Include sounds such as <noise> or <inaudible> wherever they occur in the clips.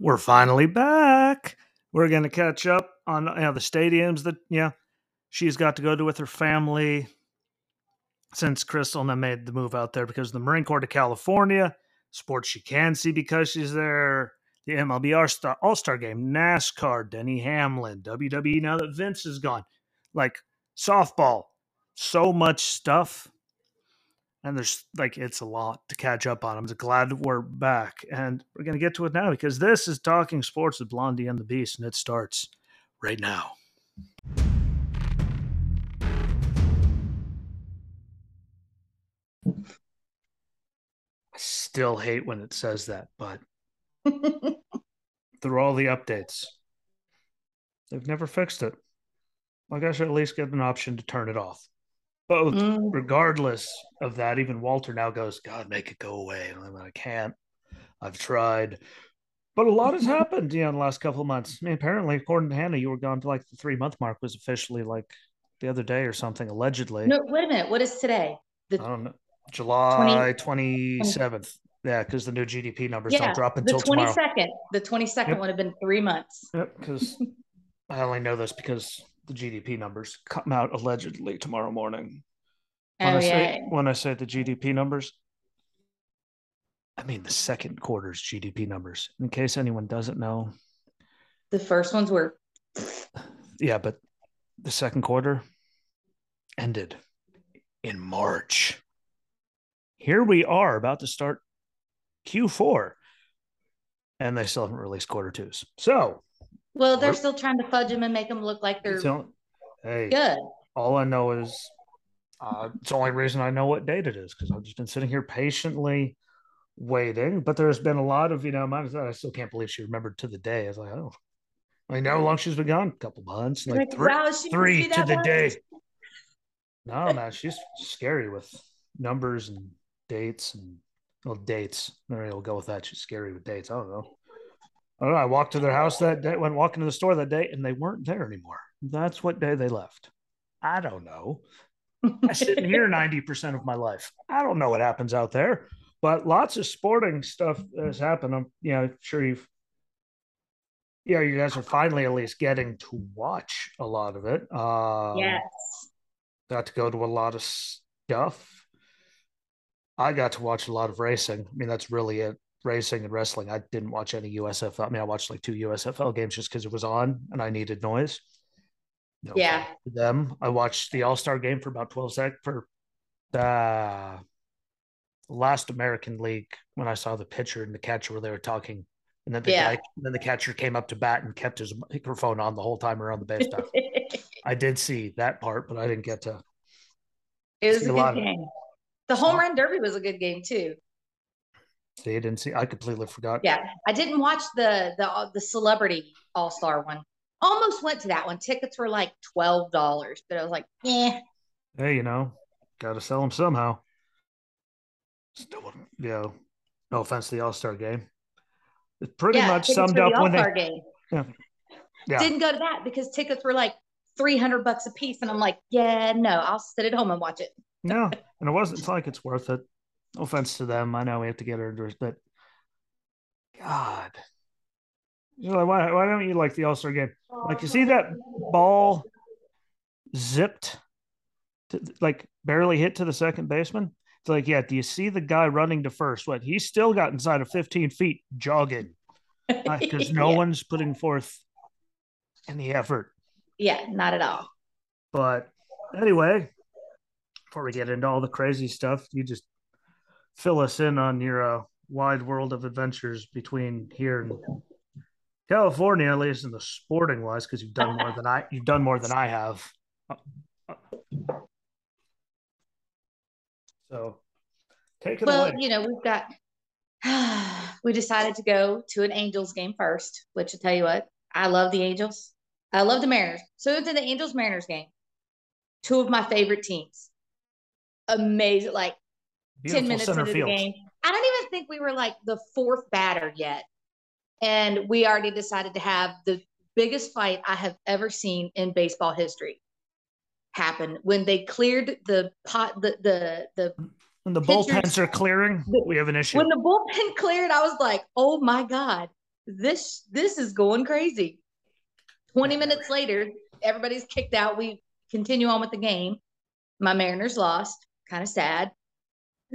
We're finally back. We're going to catch up on you know, the stadiums that yeah she's got to go to with her family since Crystal and I made the move out there because the Marine Corps to California, sports she can see because she's there. The MLB All Star Game, NASCAR, Denny Hamlin, WWE. Now that Vince is gone, like softball, so much stuff and there's like it's a lot to catch up on. I'm glad we're back, and we're gonna get to it now because this is talking sports with Blondie and the Beast, and it starts right now. I still hate when it says that, but through all the updates, they've never fixed it. Like I guess at least get an option to turn it off. But mm. regardless of that, even Walter now goes, God, make it go away. And I'm like, I can't. I've tried. But a lot has <laughs> happened, you know, in the last couple of months. I mean, apparently, according to Hannah, you were gone to like the three month mark was officially like the other day or something, allegedly. No, wait a minute. What is today? The I don't know. July 20... 27th. Yeah, because the new GDP numbers yeah, don't drop until the 22nd. The 22nd yep. would have been three months. Yep, because <laughs> I only know this because the GDP numbers come out allegedly tomorrow morning. Oh, when oh, I say yeah. when I say the GDP numbers, I mean the second quarter's GDP numbers. In case anyone doesn't know, the first ones were. Yeah, but the second quarter ended in March. Here we are about to start Q4, and they still haven't released quarter twos. So well, they're still trying to fudge them and make them look like they're hey, good. All I know is uh, it's the only reason I know what date it is because I've just been sitting here patiently waiting. But there's been a lot of, you know, I still can't believe she remembered to the day. I was like, oh, I know how long she's been gone? A couple months. Like, like three, wow, three to the day. No, man, she's scary with numbers and dates and well, dates. Right, we'll go with that. She's scary with dates. I don't know. I don't know. I walked to their house that day, went walking to the store that day, and they weren't there anymore. That's what day they left. I don't know. I sit in here 90% of my life. I don't know what happens out there, but lots of sporting stuff has happened. I'm, you know, sure you've, yeah, you guys are finally at least getting to watch a lot of it. Uh, yes. Got to go to a lot of stuff. I got to watch a lot of racing. I mean, that's really it racing and wrestling. I didn't watch any USFL. I mean, I watched like two USFL games just because it was on and I needed noise. No yeah. Them. I watched the All Star game for about 12 seconds for the last American League when I saw the pitcher and the catcher where they were talking. And then the yeah. guy, then the catcher came up to bat and kept his microphone on the whole time around the base. <laughs> I did see that part, but I didn't get to. It was a good game. The home run derby was a good game too. See, I didn't see. I completely forgot. Yeah, I didn't watch the the the celebrity all star one. Almost went to that one. Tickets were like twelve dollars, but I was like, eh. Hey, you know, got to sell them somehow. Still, you know, no offense to the All Star game. It pretty yeah, much summed up when they. Game. Yeah. yeah. Didn't go to that because tickets were like three hundred bucks a piece, and I'm like, yeah, no, I'll sit at home and watch it. no, and it wasn't. Like it's worth it. No offense to them. I know we have to get our endorsed, but God. You know, why, why don't you like the All Star game? Like, you see that ball zipped, to, like barely hit to the second baseman? It's like, yeah, do you see the guy running to first? What? he's still got inside of 15 feet jogging <laughs> because no yeah. one's putting forth any effort. Yeah, not at all. But anyway, before we get into all the crazy stuff, you just fill us in on your uh, wide world of adventures between here and California, at least in the sporting wise, because you've done more than I you've done more than I have. So take it well, away. you know, we've got <sighs> we decided to go to an Angels game first, which I tell you what, I love the Angels. I love the Mariners. So we went to the Angels Mariners game. Two of my favorite teams. Amazing. Like Beautiful 10 minutes into field. the game. I don't even think we were like the fourth batter yet. And we already decided to have the biggest fight I have ever seen in baseball history happen when they cleared the pot the the the when the bullpens are clearing, we have an issue. When the bullpen cleared, I was like, "Oh my god!" this this is going crazy. 20 minutes later, everybody's kicked out. We continue on with the game. My Mariners lost, kind of sad,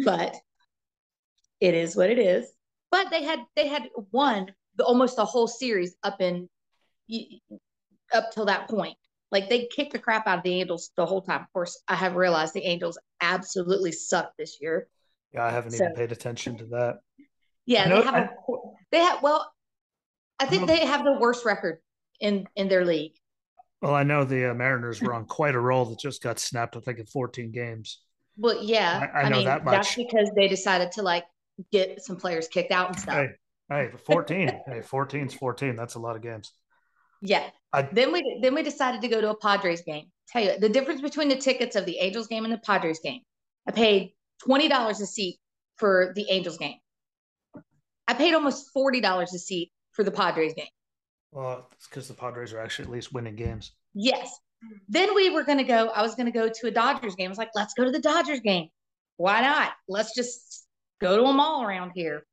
but it is what it is. But they had they had won the, almost the whole series up in up till that point. Like they kicked the crap out of the Angels the whole time. Of course, I have realized the Angels absolutely suck this year. Yeah, I haven't so, even paid attention to that. Yeah, they have I, a they have well, I think they have the worst record in in their league. Well, I know the uh, Mariners were on quite a roll that just got snapped. I think in 14 games. Well, yeah, I, I know mean, that much. That's because they decided to like get some players kicked out and stuff. Hey, hey, 14. hey, 14's 14. That's a lot of games. Yeah. I, then we then we decided to go to a Padres game. Tell you the difference between the tickets of the Angels game and the Padres game. I paid twenty dollars a seat for the Angels game. I paid almost forty dollars a seat for the Padres game. Well, it's because the Padres are actually at least winning games. Yes. Then we were going to go. I was going to go to a Dodgers game. I was like, let's go to the Dodgers game. Why not? Let's just go to a mall around here.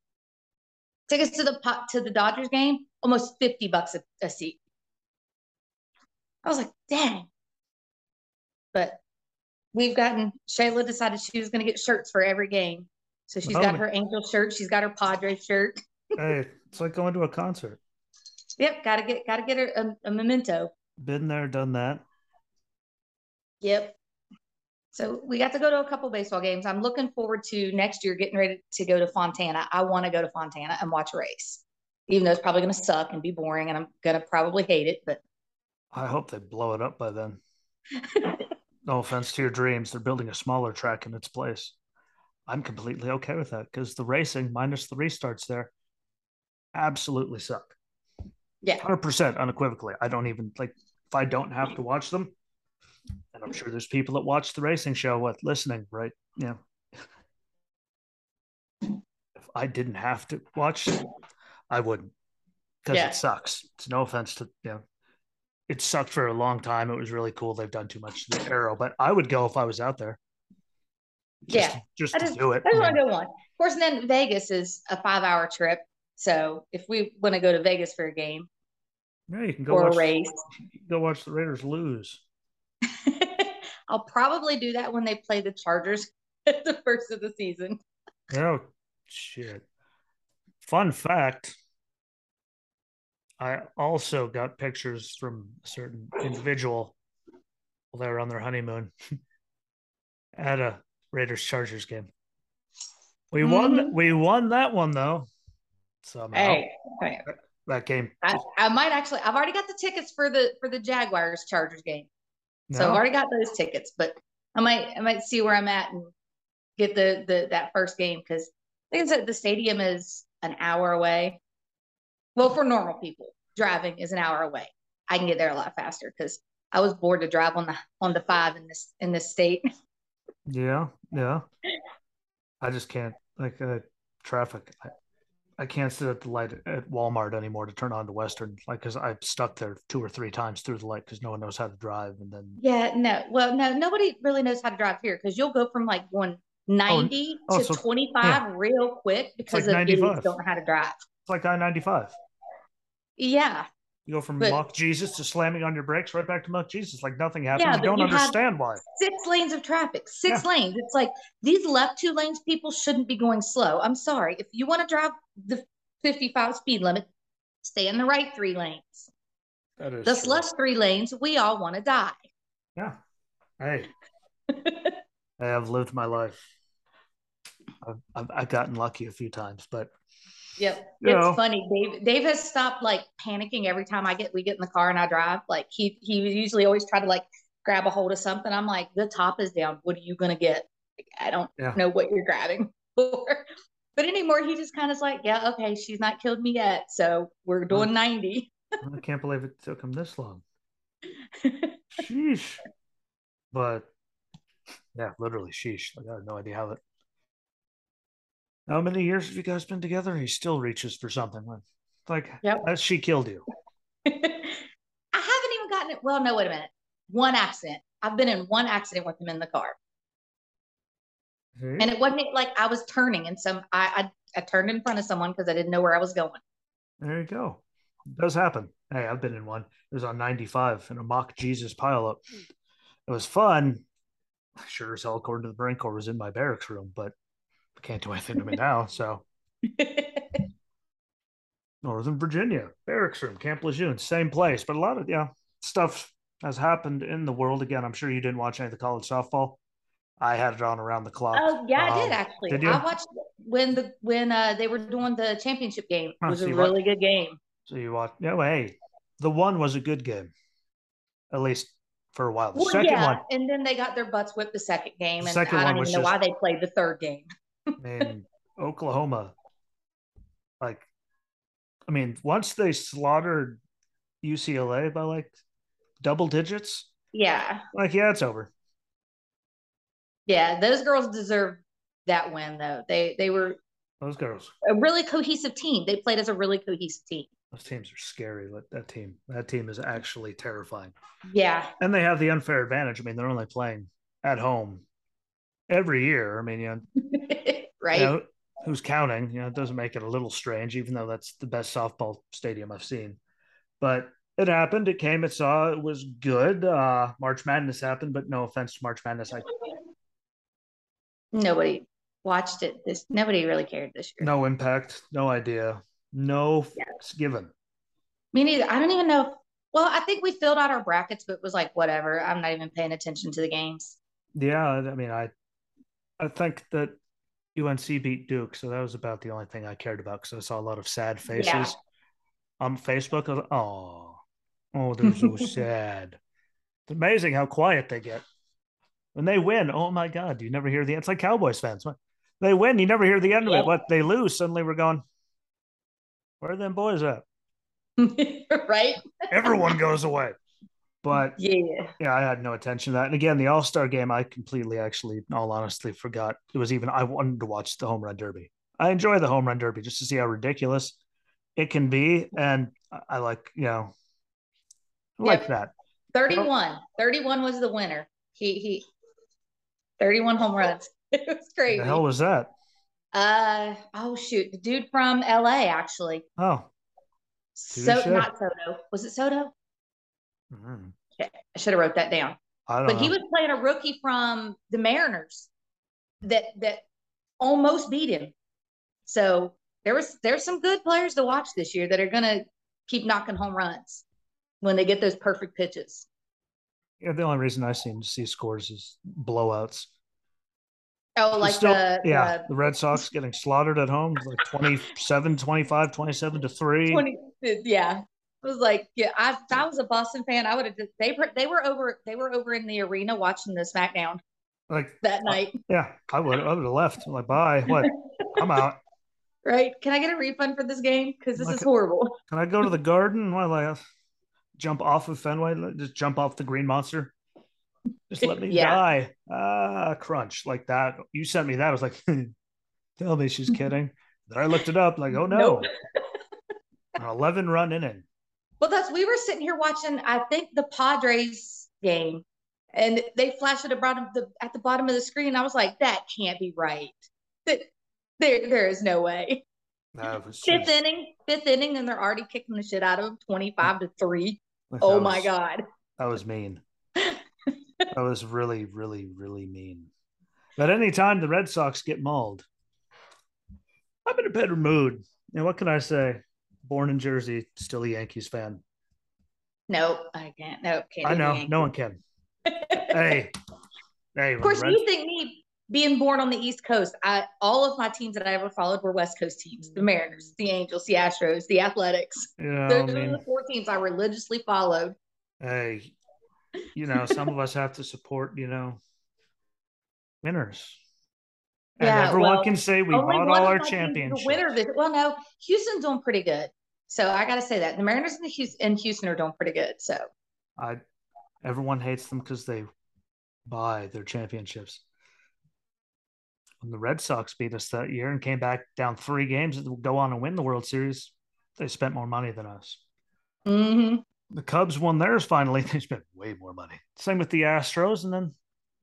Tickets to the to the Dodgers game, almost fifty bucks a, a seat. I was like, dang. But we've gotten Shayla decided she was going to get shirts for every game. So she's oh, got her angel shirt, she's got her Padres shirt. <laughs> hey, it's like going to a concert. Yep, gotta get gotta get her a, a memento. Been there, done that. Yep. So we got to go to a couple baseball games. I'm looking forward to next year getting ready to go to Fontana. I want to go to Fontana and watch a race, even though it's probably going to suck and be boring, and I'm going to probably hate it. But I hope they blow it up by then. <laughs> no offense to your dreams, they're building a smaller track in its place. I'm completely okay with that because the racing minus the restarts there absolutely suck. Yeah. 100% unequivocally. I don't even like if I don't have to watch them, and I'm sure there's people that watch the racing show what listening, right? Yeah. If I didn't have to watch, I wouldn't because yeah. it sucks. It's no offense to you know, it sucked for a long time. It was really cool. They've done too much to the aero, but I would go if I was out there. Just, yeah, just I just, to do it. I just want to go one. Of course, and then Vegas is a five-hour trip. So if we want to go to Vegas for a game, yeah, you can go or watch, a race. Go watch the Raiders lose. I'll probably do that when they play the Chargers <laughs> at the first of the season. Oh shit! Fun fact: I also got pictures from a certain individual while they were on their honeymoon <laughs> at a Raiders Chargers game. We mm-hmm. won. We won that one though. So hey, hey, that game. I, I, might actually. I've already got the tickets for the for the Jaguars Chargers game. No. So I've already got those tickets, but I might I might see where I'm at and get the the that first game because I think the stadium is an hour away. Well, for normal people, driving is an hour away. I can get there a lot faster because I was bored to drive on the on the five in this in this state. <laughs> Yeah, yeah. I just can't like uh, traffic. I, I can't sit at the light at Walmart anymore to turn on to Western, like because I've stuck there two or three times through the light because no one knows how to drive, and then yeah, no, well, no, nobody really knows how to drive here because you'll go from like one 90 oh, oh, to so, 25 yeah. real quick because like of idiots don't know how to drive. It's like I 95. Yeah. You go from but, muck Jesus to slamming on your brakes right back to muck Jesus like nothing happened. Yeah, you don't you understand why. Six lanes of traffic, six yeah. lanes. It's like these left two lanes, people shouldn't be going slow. I'm sorry. If you want to drive the 55 speed limit, stay in the right three lanes. That is this left three lanes, we all want to die. Yeah. Hey. <laughs> I have lived my life. I've, I've, I've, gotten lucky a few times, but yep, it's know. funny. Dave Dave has stopped like panicking every time I get we get in the car and I drive. Like he he usually always try to like grab a hold of something. I'm like, the top is down. What are you gonna get? Like, I don't yeah. know what you're grabbing <laughs> for. But anymore, he just kind of like, yeah, okay, she's not killed me yet, so we're doing 90. I can't believe it took him this long. <laughs> Sheesh. But yeah, literally, sheesh. Like, I have no idea how that. How many years have you guys been together? He still reaches for something. Like, yep. as she killed you. <laughs> I haven't even gotten it. Well, no, wait a minute. One accident. I've been in one accident with him in the car. Mm-hmm. And it wasn't like I was turning and some I, I, I turned in front of someone because I didn't know where I was going. There you go. It does happen. Hey, I've been in one. It was on 95 in a mock Jesus pileup. It was fun. Sure as hell, according to the Marine Corps, was in my barracks room, but can't do anything to me now. So <laughs> Northern Virginia, barracks room, Camp Lejeune, same place. But a lot of yeah, stuff has happened in the world. Again, I'm sure you didn't watch any of the college softball. I had it on around the clock. Oh yeah, I did Um, actually. did you? I watched when the when uh they were doing the championship game. It was so a really good game. So you watch. Yeah, well, hey, the one was a good game, at least for a while. The Well, second yeah, one, and then they got their butts whipped the second game, The and second I don't even know just- why they played the third game. <laughs> I mean, Oklahoma, like, I mean, once they slaughtered UCLA by like double digits, Yeah, like, yeah, it's over. yeah, those girls deserve that win though. They they were Those girls, a really cohesive team. They played as a really cohesive team. those teams are scary. That team, that team is actually terrifying. Yeah, And they have the unfair advantage. I mean, they're only playing at home every year. I mean, you know, right. <laughs> you know, who's counting? You know, it doesn't make it a little strange, even though that's the best softball stadium I've seen. But it happened. It came. It saw. It was good. Uh, March Madness happened, but no offense to March Madness. I Nobody watched it. This nobody really cared this year. no impact, no idea, no Yeah. given. Me neither. I don't even know. If, well, I think we filled out our brackets, but it was like whatever. I'm not even paying attention to the games. Yeah, I mean, I, I think that UNC beat Duke, so that was about the only thing I cared about because I saw a lot of sad faces Yeah. on Facebook. I was like, oh, oh, they're so <laughs> sad. It's amazing how quiet they get when they win. Oh my god, you never hear the. It's like Cowboys fans. When They win, you never hear the end of it. What they lose, suddenly we're going. Where are them boys at? <laughs> right? Everyone goes away. But Yeah. yeah, I had no attention to that. And again, the All Star game, I completely, actually, in all honestly, forgot it was even. I wanted to watch the home run derby. I enjoy the home run derby just to see how ridiculous it can be, and I- like, you know, I like Yep. that. 31. 31 was the winner. He he 31 home runs. <laughs> It was crazy. The hell was that? Uh oh shoot. The dude from LA actually. Oh, So not Soto. Was it Soto? Mhm. I should have wrote that down. I don't But know. he was playing a rookie from the Mariners that that almost beat him. So there was there's some good players to watch this year that are gonna keep knocking home runs when they get those perfect pitches. yeah, the only reason I seem to see scores is blowouts. Oh, like Still- the, yeah, the the Red Sox getting slaughtered at home, like 27, 25, 27 to 3. 20 yeah it was like yeah I, if i was a boston fan i would have just they were they were over they were over in the arena watching the smackdown Like, that night yeah, I would I would have left. I'm like, bye. What? <laughs> I'm out. right can i get a refund for this game because this Like is horrible Can I go to the garden? What, like, jump off of Fenway? Just jump off the Green Monster? Just let me <laughs> Yeah. die. Ah, crunch like that. You sent me that. I was like, <laughs> tell me she's kidding. Then I looked it up. Like, oh no, Nope. an 11 run inning. Well that's we were sitting here watching i think the padres game and they flashed at the bottom the at the bottom of the screen i was like that can't be right that there there is no way <laughs> was fifth just- inning fifth inning and they're already kicking the shit out of them 25 to 3 that oh my god That was mean. <laughs> that was really, really, really mean. But anytime the Red Sox get mauled, I'm in a better mood. And what can I say? Born in Jersey, still a Yankees fan. nope i can't nope can't I know, no one can. <laughs> Hey, hey, Of course, you think me being born on the East Coast, I all of my teams that I ever followed were West Coast teams: the Mariners, the Angels, the Astros, the Athletics. you know, Those I are the four teams I religiously followed. hey, you know, some of us have to support, you know, winners. And Yeah, everyone well, can say we bought all our championships. Winner. This, well, no, Houston's doing pretty good. So I got to say that the Mariners and the Houston, and Houston are doing pretty good. So I everyone hates them because they buy their championships. When the Red Sox beat us that year and came back down three games to go on and win the World Series, they spent more money than us. mhm. The Cubs won theirs finally. <laughs> They spent way more money. Same with the Astros, and then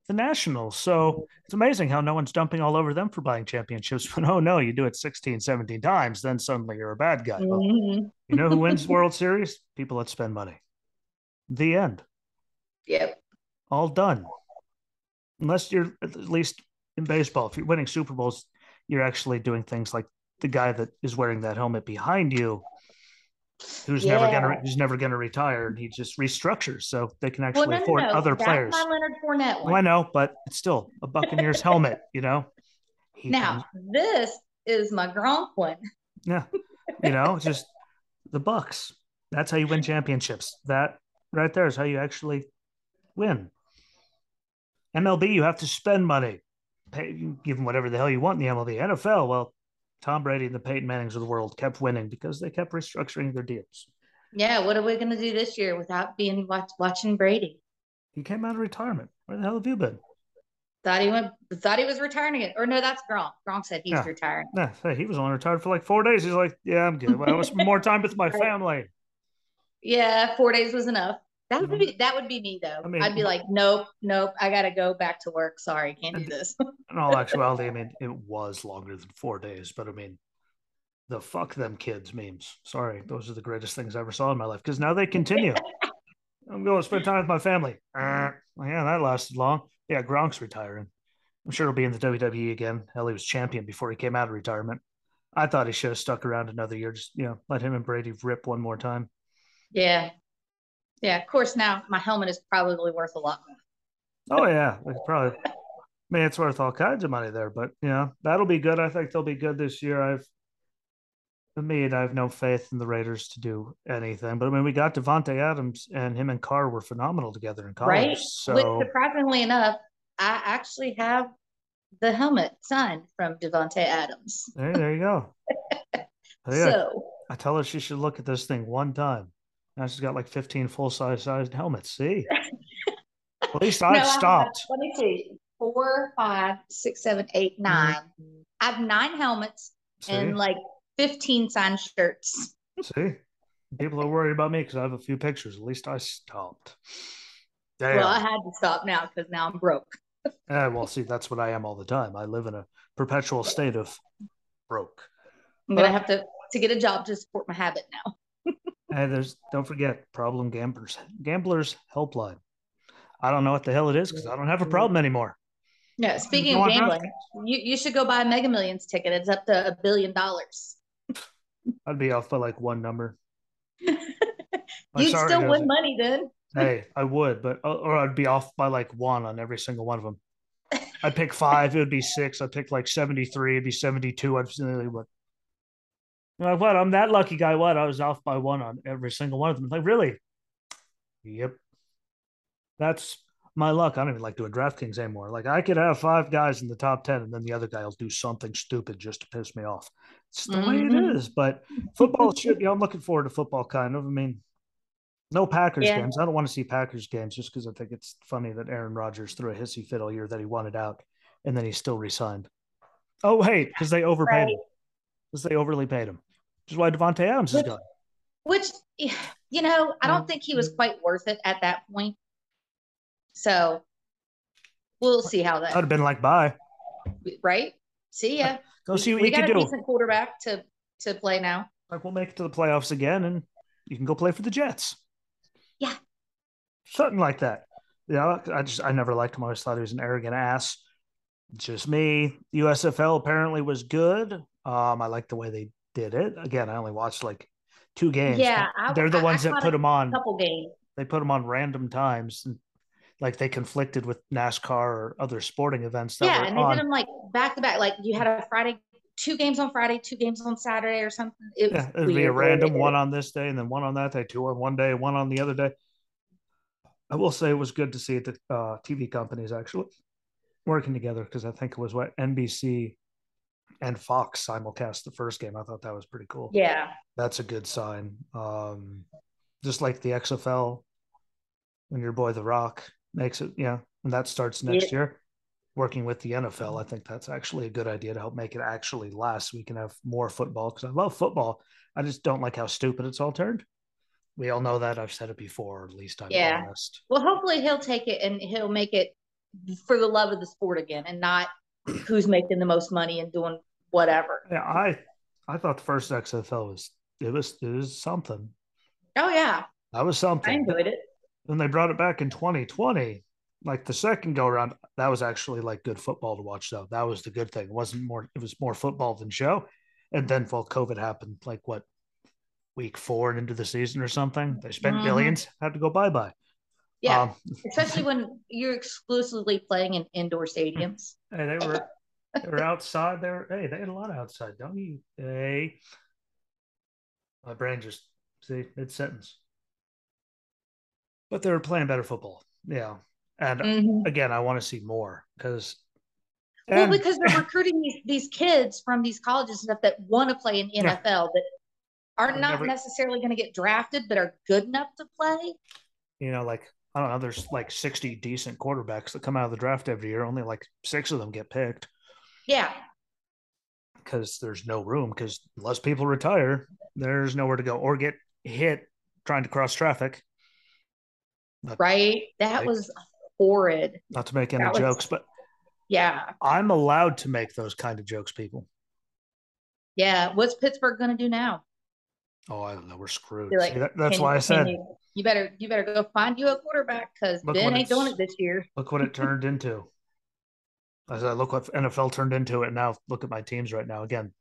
the Nationals. So it's amazing how no one's dumping all over them for buying championships. But oh no, you do it 16, 17 times, then suddenly you're a bad guy. Well, Mhm. you know who wins <laughs> World Series? People that spend money. The end. Yep. All done. Unless you're at least in baseball, if you're winning Super Bowls, you're actually doing things like the guy that is wearing that helmet behind you, who's never gonna who's never gonna retire, and he just restructures so they can actually no, no, afford no. other That's players. my Leonard Fournette one. Well, I know, but it's still a Buccaneers helmet, you know. He Now, comes- this is my Gronk one. yeah, you know, just the Bucs. That's how you win championships. That right there is how you actually win. MLB, you have to spend money, pay, give them whatever the hell you want in the MLB. NFL, well, Tom Brady and the Peyton Mannings of the world kept winning because they kept restructuring their deals. Yeah, what are we going to do this year without being watch, watching Brady? He came out of retirement. Where the hell have you been? Thought he went. Thought he was retiring it, or no? That's Gronk. Gronk said he's Yeah. retiring. Yeah, hey, he was only retired for like four days. He's like, yeah, I'm good. I want spend more time with my <laughs> family. Yeah, four days was enough. That would be that would be me though. I mean- I'd be like, nope, nope. I got to go back to work. Sorry, can't do this. <laughs> In all actuality, I mean, it was longer than four days, but I mean, the fuck them kids memes. Sorry, those are the greatest things I ever saw in my life because now they continue. <laughs> I'm going to spend time with my family. Uh, yeah, that lasted long. Yeah, Gronk's retiring. I'm sure he'll be in the WWE again. Hell, he was champion before he came out of retirement. I thought he should have stuck around another year. Just you know, let him and Brady rip one more time. yeah, yeah. Of course, now my helmet is probably worth a lot more. Oh yeah, like probably. I mean, it's worth all kinds of money there, but you know that'll be good. I think they'll be good this year. I've, for me, I have no faith in the Raiders to do anything. But I mean, we got Davante Adams, and him and Carr were phenomenal together in college. Right? So Which surprisingly enough, I actually have the helmet signed from Davante Adams. hey, there you go. <laughs> Yeah, So I tell her she should look at this thing one time. Now she's got like 15 full size sized helmets. See, <laughs> at least No, I have- stopped. let me see. Four, five, six, seven, eight, mm-hmm. nine. I have nine helmets See, and like 15 signed shirts. see, people are worried about me because I have a few pictures. At least I stopped. Damn. Well, I had to stop now because now I'm broke. Yeah, well, see, that's what I am all the time. I live in a perpetual state of broke. But I'm gonna Well- have to to get a job to support my habit now. And there's don't forget problem gamblers gamblers helpline. I don't know what the hell it is because I don't have a problem anymore. Yeah, speaking of gambling, you, you should go buy a Mega Millions ticket. It's up to a billion dollars. <laughs> I'd be off by like one number. <laughs> You'd still win money then. Hey, <laughs> I would, but or I'd be off by like one on every single one of them. I'd pick five, it would be six. I'd pick like 73, it'd be 72. I'd be like, what? Like, what? I'm that lucky guy. What? I was off by one on every single one of them. Like, really? Yep. That's my luck. I don't even like doing DraftKings anymore. Like, I could have five guys in the top 10, and then the other guy will do something stupid just to piss me off. It's the way Mhm. it is. But football should, you know, I'm looking forward to football kind of. I mean, no Packers Yeah. games. I don't want to see Packers games just because I think it's funny that Aaron Rodgers threw a hissy fit all year that he wanted out and then he still resigned. Oh, wait, because they overpaid Right. him. Because they overly paid him. Which is why Davante Adams is gone. Which, you know, I don't think he was quite worth it at that point. So we'll see how that. I'd have been like, bye. right. See ya. Go see what we you got can a do. decent quarterback to to play now. Like, we'll make it to the playoffs again and you can go play for the Jets. Yeah. Something like that. Yeah, I just, I never liked him. I always thought he was an arrogant ass. Just me. USFL apparently was good. Um, I like the way they did it. Again, I only watched like two games. Yeah, I- they're the I- ones I that put them on. Couple games. They put them on random times, and like they conflicted with NASCAR or other sporting events Yeah, and they on. did them like back to back. Like you had a Friday, two games on Friday, two games on Saturday, or something. It was Yeah, it'd be a weird way they random one on this day and then one on that day, two on one day, one on the other day. I will say it was good to see the uh, TV companies actually working together because I think it was what NBC and Fox simulcast the first game. I thought that was pretty cool. Yeah, That's a good sign. Um, just like the XFL, when your boy The Rock makes it, yeah, and that starts next Yeah. year. Working with the NFL, I think that's actually a good idea to help make it actually last. We can have more football because I love football. I just don't like how stupid it's all turned. We all know that. I've said it before, at least I'm Yeah. honest. Well, hopefully he'll take it and he'll make it for the love of the sport again and not who's making the most money and doing whatever. Yeah, I I thought the first XFL was it was it was something. Oh yeah. That was something. I enjoyed it. Then they brought it back in 2020. Like the second go around, that was actually like good football to watch though. That was the good thing. It wasn't more it was more football than show. And then well, COVID happened like what week four and into the season or something. They spent mm-hmm. billions, had to go bye bye. Yeah, um, especially when you're exclusively playing in indoor stadiums. Hey, they were they were outside. They were hey, they had a lot outside, don't you? Hey, my brain just see mid sentence. But they were playing better football. Yeah, and mm-hmm. again, I want to see more because. Well, because they're recruiting these, these kids from these colleges and stuff that want to play in NFL yeah. that are not never, necessarily going to get drafted, but are good enough to play. You know, like I don't know, there's like 60 decent quarterbacks that come out of the draft every year. Only like six of them get picked. Yeah. Because there's no room, because unless people retire, there's nowhere to go or get hit trying to cross traffic. right. That like, was horrid. Not to make any that jokes, but yeah. I'm allowed to make those kind of jokes, people. Yeah. What's Pittsburgh going to do now? Oh, I don't know. We're screwed. Like, See, that, that's why I said you, you, better you better go find you a quarterback because Ben ain't doing it this year. Look what it turned into. I said, look what NFL turned into it. Now look at my teams right now. Again,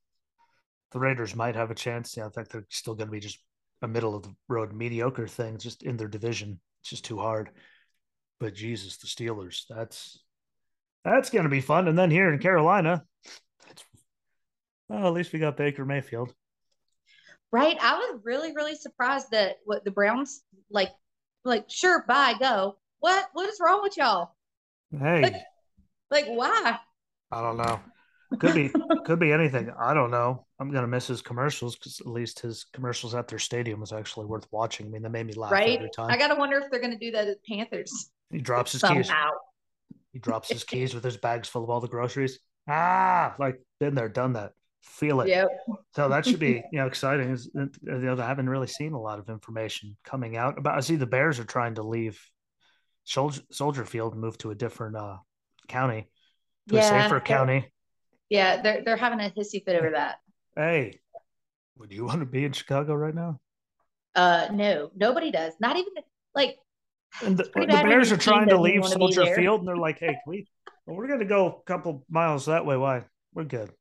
the Raiders might have a chance. Yeah, I think they're still going to be just a middle of the road mediocre thing, just in their division. It's just too hard. But Jesus, the Steelers. That's that's going to be fun. And then here in Carolina, well, at least we got Baker Mayfield right? I was really, really surprised that what the Browns like, like, sure, bye, go. What, what is wrong with y'all? Hey, like, like why? I don't know. Could be, <laughs> could be anything. I don't know. I'm gonna miss his commercials because at least his commercials at their stadium was actually worth watching. I mean, they made me laugh right? every time. I gotta wonder if they're gonna do that at Panthers. He drops his Somehow. keys. He drops his <laughs> keys with his bags full of all the groceries. Ah, like been there, done that feel it. Yep. So that should be <laughs> you know exciting. Is you know, I haven't really seen a lot of information coming out about. I see the Bears are trying to leave Soldier, Soldier Field and move to a different uh, county, to yeah, a safer county. Yeah, they're they're having a hissy fit over that. Hey, would you want to be in Chicago right now? Uh, no, nobody does. Not even like. And the, the Bears are trying to leave Soldier Field, and they're like, <laughs> "Hey, we well, we're going to go a couple miles that way. Why? We're good."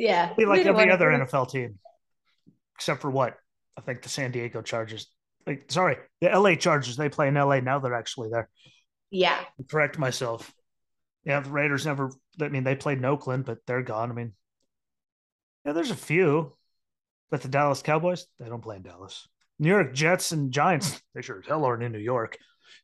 Yeah. Be like every other NFL team, except for what? I think the San Diego Chargers. Like, sorry, the LA Chargers, they play in LA. Now they're actually there. Yeah. Correct myself. Yeah, the Raiders never, I mean, they played in Oakland, but they're gone. I mean, yeah, there's a few, but the Dallas Cowboys, they don't play in Dallas. New York Jets and Giants, <laughs> they sure as hell aren't in New York.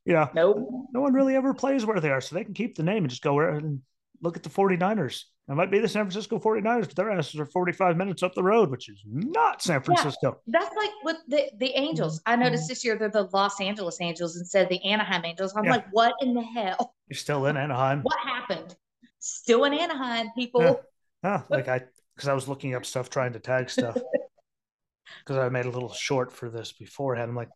Yeah. Nope. No one really ever plays where they are, so they can keep the name and just go where and look at the 49ers. It might be the San Francisco 49ers, but their asses are 45 minutes up the road, which is not San Francisco. Yeah, that's like with the, the Angels. I mm-hmm. noticed this year they're the Los Angeles Angels instead of the Anaheim Angels. I'm yeah. like, what in the hell? You're still in Anaheim. What happened? Still in Anaheim, people. Yeah. like I, because I was looking up stuff trying to tag stuff. <laughs> Because I made a little short for this beforehand. I'm like,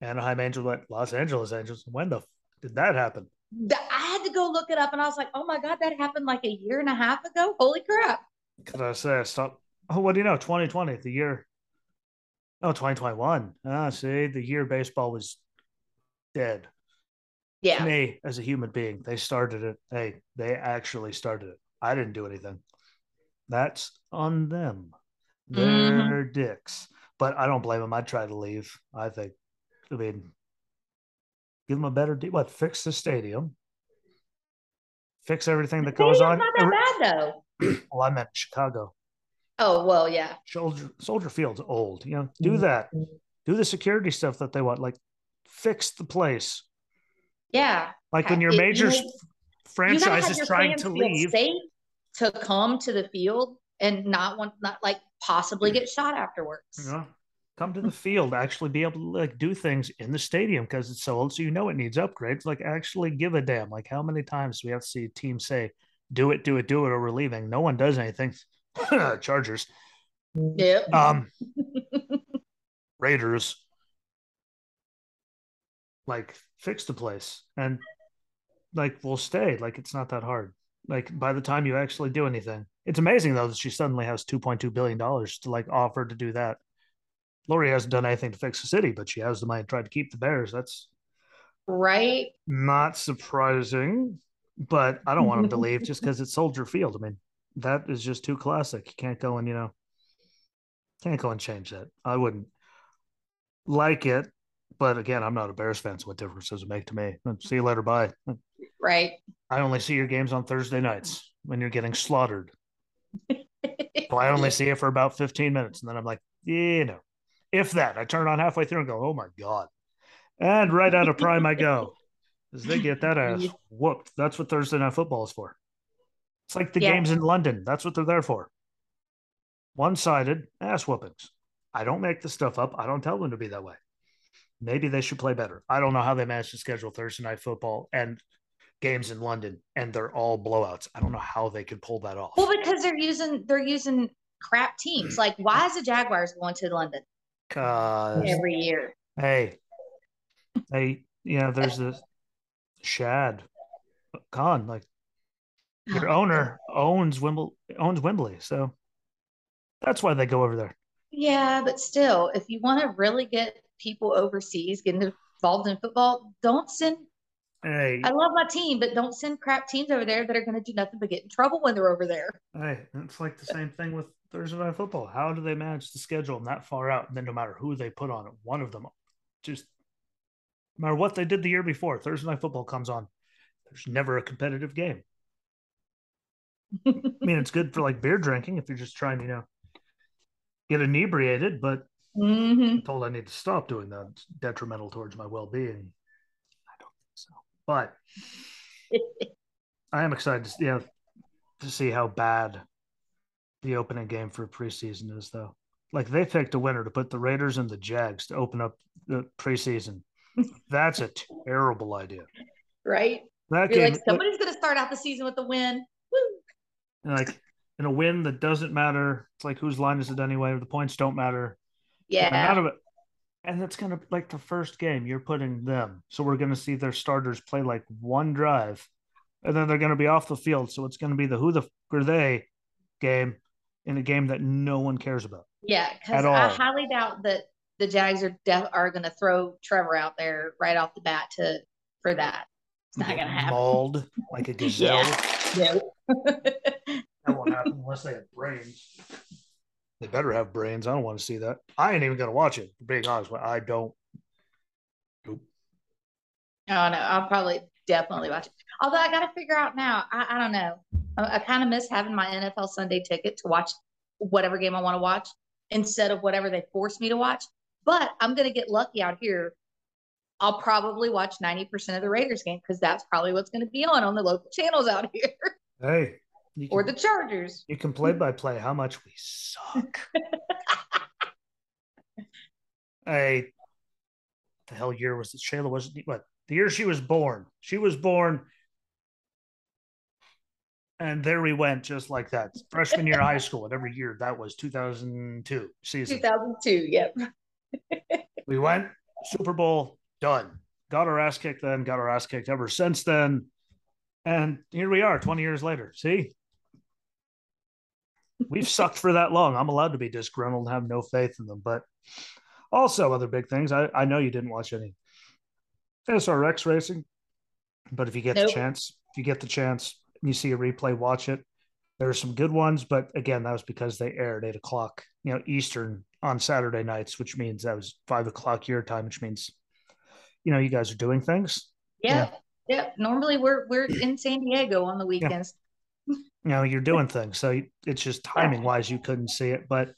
Anaheim Angels, went Los Angeles Angels. When the f- did that happen? To go look it up and I was like, oh my God, that happened like a year and a half ago. Holy crap. Because I say, stop. Oh, what do you know? 2020, the year. Oh, 2021. Ah, see, the year baseball was dead. Yeah. me, as a human being, they started it. Hey, they actually started it. I didn't do anything. That's on them. They're mm-hmm. dicks. But I don't blame them. I'd try to leave. I think, I mean, give them a better deal. What? Fix the stadium. Fix everything that goes on. Not that bad though. <clears throat> well, I meant Chicago. Oh well, yeah. Soldier Soldier Field's old. You know, do mm-hmm. that. Do the security stuff that they want. Like, fix the place. Yeah. Like when your it, major you, franchise is trying to leave. To come to the field and not want not like possibly get shot afterwards. Yeah come to the field, actually be able to like do things in the stadium because it's so old. So you know it needs upgrades. Like actually give a damn. Like how many times do we have to see a team say, "Do it, do it, do it," or we're leaving? No one does anything. <laughs> Chargers. Yep. Um. <laughs> Raiders. Like fix the place and like we'll stay. Like it's not that hard. Like by the time you actually do anything, it's amazing though that she suddenly has two point two billion dollars to like offer to do that. Lori hasn't done anything to fix the city, but she has the money to try to keep the Bears. That's right. Not surprising, but I don't want him to <laughs> leave just because it's Soldier Field. I mean, that is just too classic. You can't go and you know, can't go and change that. I wouldn't like it, but again, I'm not a Bears fan, so what difference does it make to me? Hmm, see you later. Bye. Hmm. Right. I only see your games on Thursday nights when you're getting slaughtered. <laughs> so I only see it for about 15 minutes, and then I'm like, you know, if that. I turn on halfway through and go, oh my god, and right out of prime I go, as they get that ass whooped. That's what Thursday night football is for. It's like the yeah. games in London. That's what they're there for. One sided ass whoopings. I don't make the stuff up. I don't tell them to be that way. Maybe they should play better. I don't know how they managed to schedule Thursday night football and games in London and they're all blowouts. I don't know how they could pull that off. Well, because they're using they're using crap teams. Like why is the Jaguars going to London? Cause every year. Hey. Hey, you know, there's this Shad Khan, like your oh, owner owns Wimble owns Wembley, so that's why they go over there. Yeah, but still, if you want to really get people overseas getting involved in football, don't send. Hey, I love my team, but don't send crap teams over there that are going to do nothing but get in trouble when they're over there. Hey, it's like the same thing with Thursday night football. How do they manage to schedule them that far out? And then no matter who they put on it, one of them just no matter what they did the year before, Thursday night football comes on. There's never a competitive game. I mean, it's good for like beer drinking if you're just trying to, you know, get inebriated, but mm-hmm. I'm told I need to stop doing that. It's detrimental towards my well being. I don't think so. But <laughs> I am excited to, know, to see how bad the opening game for preseason is, though. Like they picked a winner to put the Raiders and the Jags to open up the preseason. <laughs> That's a terrible idea. Right? That You're game, like somebody's going to start out the season with a win. Woo! Like in a win that doesn't matter. It's like whose line is it anyway? The points don't matter. Yeah. And, it, and it's going to like the first game you're putting them. So we're going to see their starters play like one drive, and then they're going to be off the field. So it's going to be the who the f- are they game in a game that no one cares about. Yeah, because I highly doubt that the Jags are def- are going to throw Trevor out there right off the bat to for that. It's not going to happen. Mauled like a <laughs> gazelle. yeah. <laughs> that won't happen unless they have brains. They better have brains. I don't want to see that. I ain't even going to watch it. Being honest, I don't. Nope. Oh no, I'll probably definitely watch it. Although I got to figure out now. I, I don't know. I, I kind of miss having my NFL Sunday ticket to watch whatever game I want to watch instead of whatever they force me to watch. But I'm going to get lucky out here. I'll probably watch 90% of the Raiders game because that's probably what's going to be on on the local <laughs> channels out here. Hey. or the Chargers. You can play by play how much we suck. <laughs> hey, the hell year was it? Shayla wasn't what? The year she was born. She was born and there we went, just like that. Freshman year of high school, and every year that was 2002 season. 2002, yep. we went Super Bowl done. Got our ass kicked then. Got our ass kicked ever since then, and here we are, 20 years later. See, we've sucked for that long. I'm allowed to be disgruntled and have no faith in them. But also, other big things. I, I know you didn't watch any SRX racing, but if you get nope. the chance, if you get the chance, you see a replay, watch it. There are some good ones, but again, that was because they aired eight o'clock, you know, Eastern on Saturday nights, which means that was five o'clock your time, which means, you know, you guys are doing things. Yeah. Yeah. yeah. Normally we're we're <clears throat> in San Diego on the weekends. Yeah. You know, you're doing things. So it's just timing wise, you couldn't see it. But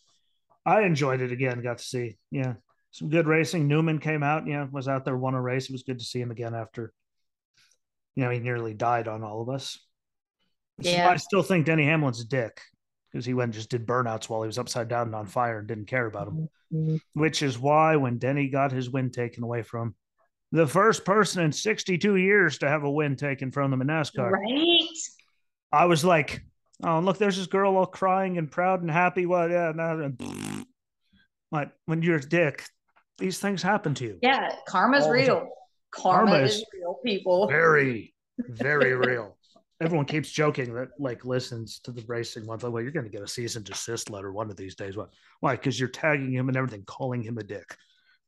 I enjoyed it again, got to see, yeah, some good racing. Newman came out, yeah, was out there, won a race. It was good to see him again after, you know, he nearly died on all of us. Yeah. I still think Denny Hamlin's a dick because he went and just did burnouts while he was upside down and on fire and didn't care about him. Mm-hmm. Which is why when Denny got his win taken away from him, the first person in 62 years to have a win taken from them in NASCAR. Right. I was like, oh, look, there's this girl all crying and proud and happy. Well, yeah, no, like when you're a dick, these things happen to you. Yeah, karma's all real. Karma, Karma is real, people. Very <laughs> very real. Everyone keeps joking that like listens to the racing ones. Like, well, you're going to get a cease and desist letter one of these days. What? Why? Because you're tagging him and everything, calling him a dick.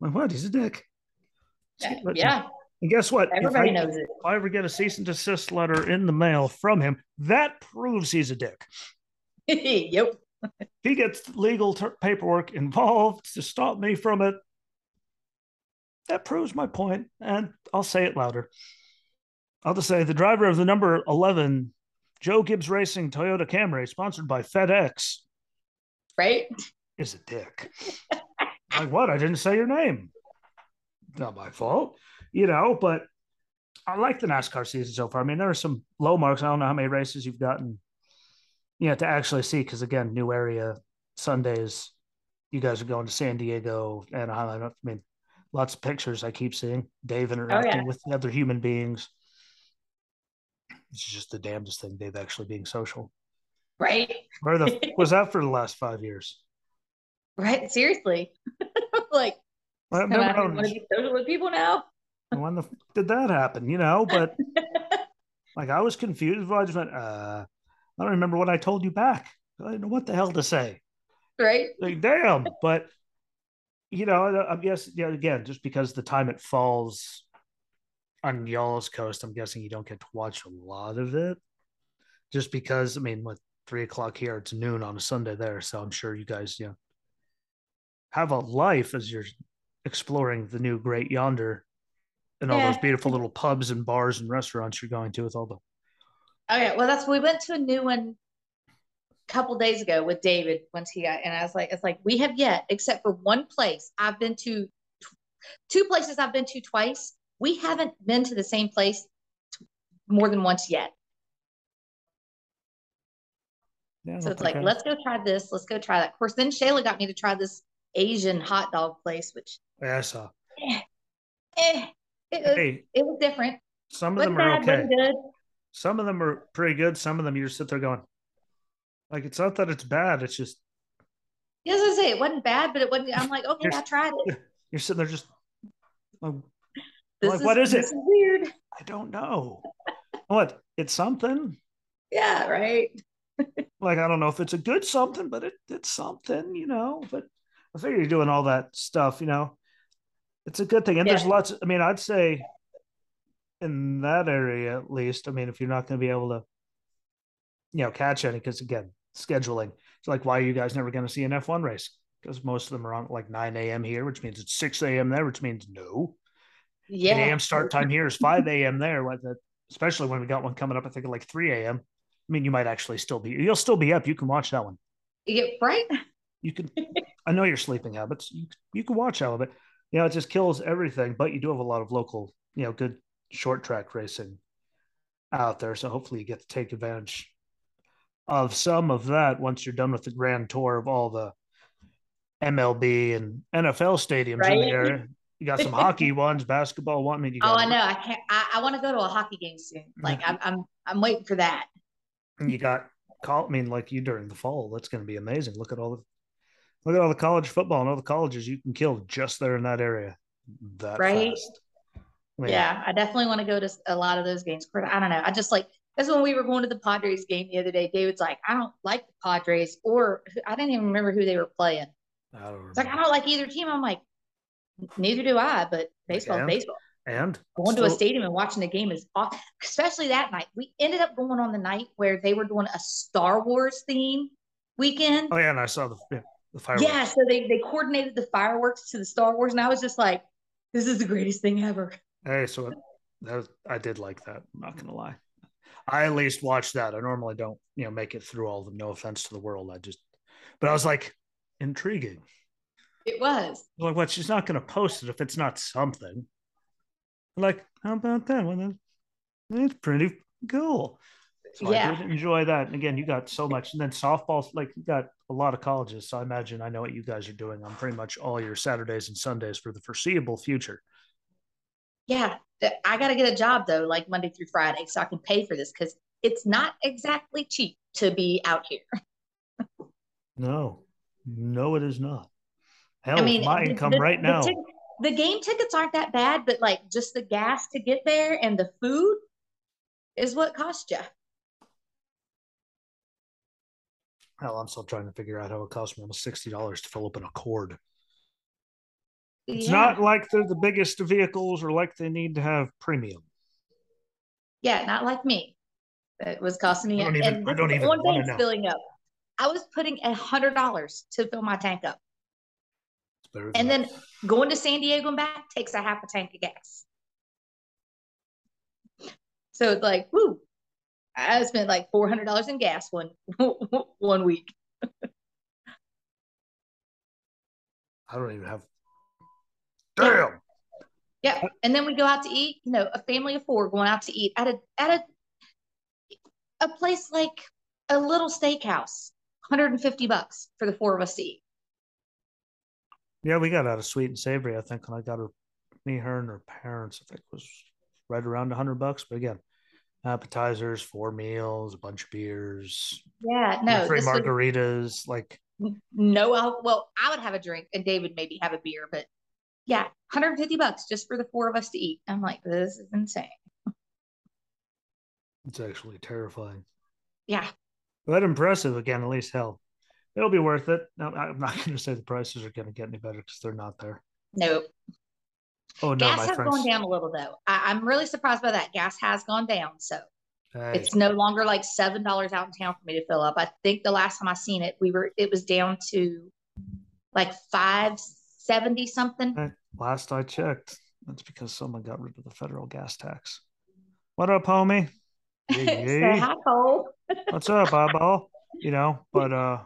I'm like, what? He's a dick. Yeah. And guess what? Everybody if I, knows it. If I ever get a cease and desist letter in the mail from him, that proves he's a dick. <laughs> yep. he gets legal ter- paperwork involved to stop me from it. That proves my point, and I'll say it louder. I'll just say the driver of the number 11 Joe Gibbs Racing Toyota Camry, sponsored by FedEx, right? Is a dick. <laughs> like, what? I didn't say your name. Not my fault, you know, but I like the NASCAR season so far. I mean, there are some low marks. I don't know how many races you've gotten, you know, to actually see. Because again, new area Sundays, you guys are going to San Diego, and I don't mean, lots of pictures I keep seeing. Dave interacting oh, yeah. with other human beings. It's just the damnedest thing, Dave actually being social. Right. Where the <laughs> was that for the last five years? Right. Seriously. <laughs> like I want to be social with people now. when the did that happen? You know, but <laughs> like I was confused. I just went, uh, I don't remember what I told you back. I didn't know what the hell to say. Right. Like, damn. But you know, uh, I guess yeah, again, just because the time it falls on y'all's coast, I'm guessing you don't get to watch a lot of it. Just because, I mean, with three o'clock here, it's noon on a Sunday there, so I'm sure you guys, you know, have a life as you're exploring the new Great Yonder and all yeah. those beautiful little pubs and bars and restaurants you're going to with all the. Oh yeah, well, that's we went to a new one couple days ago with David once he got, and I was like, it's like we have yet, except for one place I've been to, two places I've been to twice we haven't been to the same place more than once yet. Yeah, so it's like, let's go try this. Let's go try that. Of course, then Shayla got me to try this Asian hot dog place, which yeah, I saw. Eh, eh, it, was, hey, it was different. Some of them are okay. Good. Some of them are pretty good. Some of them you just sit there going, like it's not that it's bad. It's just. Yes, I say it wasn't bad, but it wasn't. I'm like, okay, I tried it. <laughs> You're sitting there just, like, this like, is, what is it? Is weird. I don't know. what? It's something. Yeah, right. <laughs> like I don't know if it's a good something, but it, it's something, you know. But I figure you're doing all that stuff, you know. It's a good thing. And yeah. there's lots, I mean, I'd say in that area at least, I mean, if you're not going to be able to, you know, catch any, because again, scheduling. It's like why are you guys never going to see an F1 race? Because most of them are on like 9 a.m. here, which means it's 6 a.m. there, which means no. Yeah. 8 a.m. start time here is 5 a.m. there, especially when we got one coming up, I think like 3 a.m. I mean, you might actually still be, you'll still be up. You can watch that one. Yeah, right. You can, I know your sleeping habits. You, you can watch all of it. You know, it just kills everything, but you do have a lot of local, you know, good short track racing out there. So hopefully you get to take advantage of some of that once you're done with the grand tour of all the MLB and NFL stadiums right? in the area. You got some hockey <laughs> ones, basketball one. I mean, you oh, got oh, I know. I can't. I, I want to go to a hockey game soon. Mm-hmm. Like I'm, I'm, I'm waiting for that. And you got call. I mean, like you during the fall. That's going to be amazing. Look at all the, look at all the college football and all the colleges you can kill just there in that area. That right. Fast. I mean, yeah, I definitely want to go to a lot of those games. I don't know. I just like that's when we were going to the Padres game the other day. David's like, I don't like the Padres, or I didn't even remember who they were playing. I don't it's like I don't like either team. I'm like, Neither do I, but baseball and, baseball. And going still, to a stadium and watching the game is awesome, especially that night. We ended up going on the night where they were doing a Star Wars theme weekend. Oh yeah, and I saw the yeah, the fireworks. Yeah, so they they coordinated the fireworks to the Star Wars, and I was just like, "This is the greatest thing ever." Hey, so that was, I did like that. I'm not gonna lie. I at least watched that. I normally don't, you know, make it through all of them. No offense to the world. I just, but I was like, intriguing. It was. Like, what? She's not going to post it if it's not something. Like, how about that? Well, it's pretty cool. So yeah. I did enjoy that. And again, you got so much. And then softball, like you got a lot of colleges. So I imagine I know what you guys are doing on pretty much all your Saturdays and Sundays for the foreseeable future. Yeah. I got to get a job though, like Monday through Friday, so I can pay for this because it's not exactly cheap to be out here. <laughs> no, no, it is not. Hell, I mean, my income the, right the, now. The, t- the game tickets aren't that bad, but like just the gas to get there and the food, is what cost you. Hell, I'm still trying to figure out how it cost me almost sixty dollars to fill up an Accord. It's Yeah. not like they're the biggest vehicles or like they need to have premium. Yeah, not like me. It was costing me. I don't even- and I don't even one wanna thing it's filling up. I was putting a hundred dollars to fill my tank up, It's and than then going to San Diego and back takes a half a tank of gas. So it's like, whoo! I spent like four hundred dollars in gas one <laughs> one week. I don't even have. Yeah. Damn. Yeah, and then we go out to eat. You know, a family of four going out to eat at a at a a place like a little steakhouse, hundred and fifty bucks for the four of us to eat. Yeah, we got out of sweet and savory. I think when I got her, me, her, and her parents, I think it was right around a hundred bucks. But again, appetizers, four meals, a bunch of beers, Yeah, no, three was- margaritas. Like no al- well i would have a drink and david maybe have a beer but yeah 150 bucks just for the four of us to eat i'm like this is insane it's actually terrifying. yeah But impressive again. At least hell, it'll be worth it. No, I'm not going to say the prices are going to get any better because they're not there. no Oh no, gas my has friends. gone down a little though I, i'm really surprised by that gas has gone down so Hey, it's no longer like seven dollars out in town for me to fill up i think the last time i seen it we were it was down to like 570 something last I checked, that's because someone got rid of the federal gas tax. What up, homie? <laughs> Say yee. hi cole What's up, eyeball? You know, but uh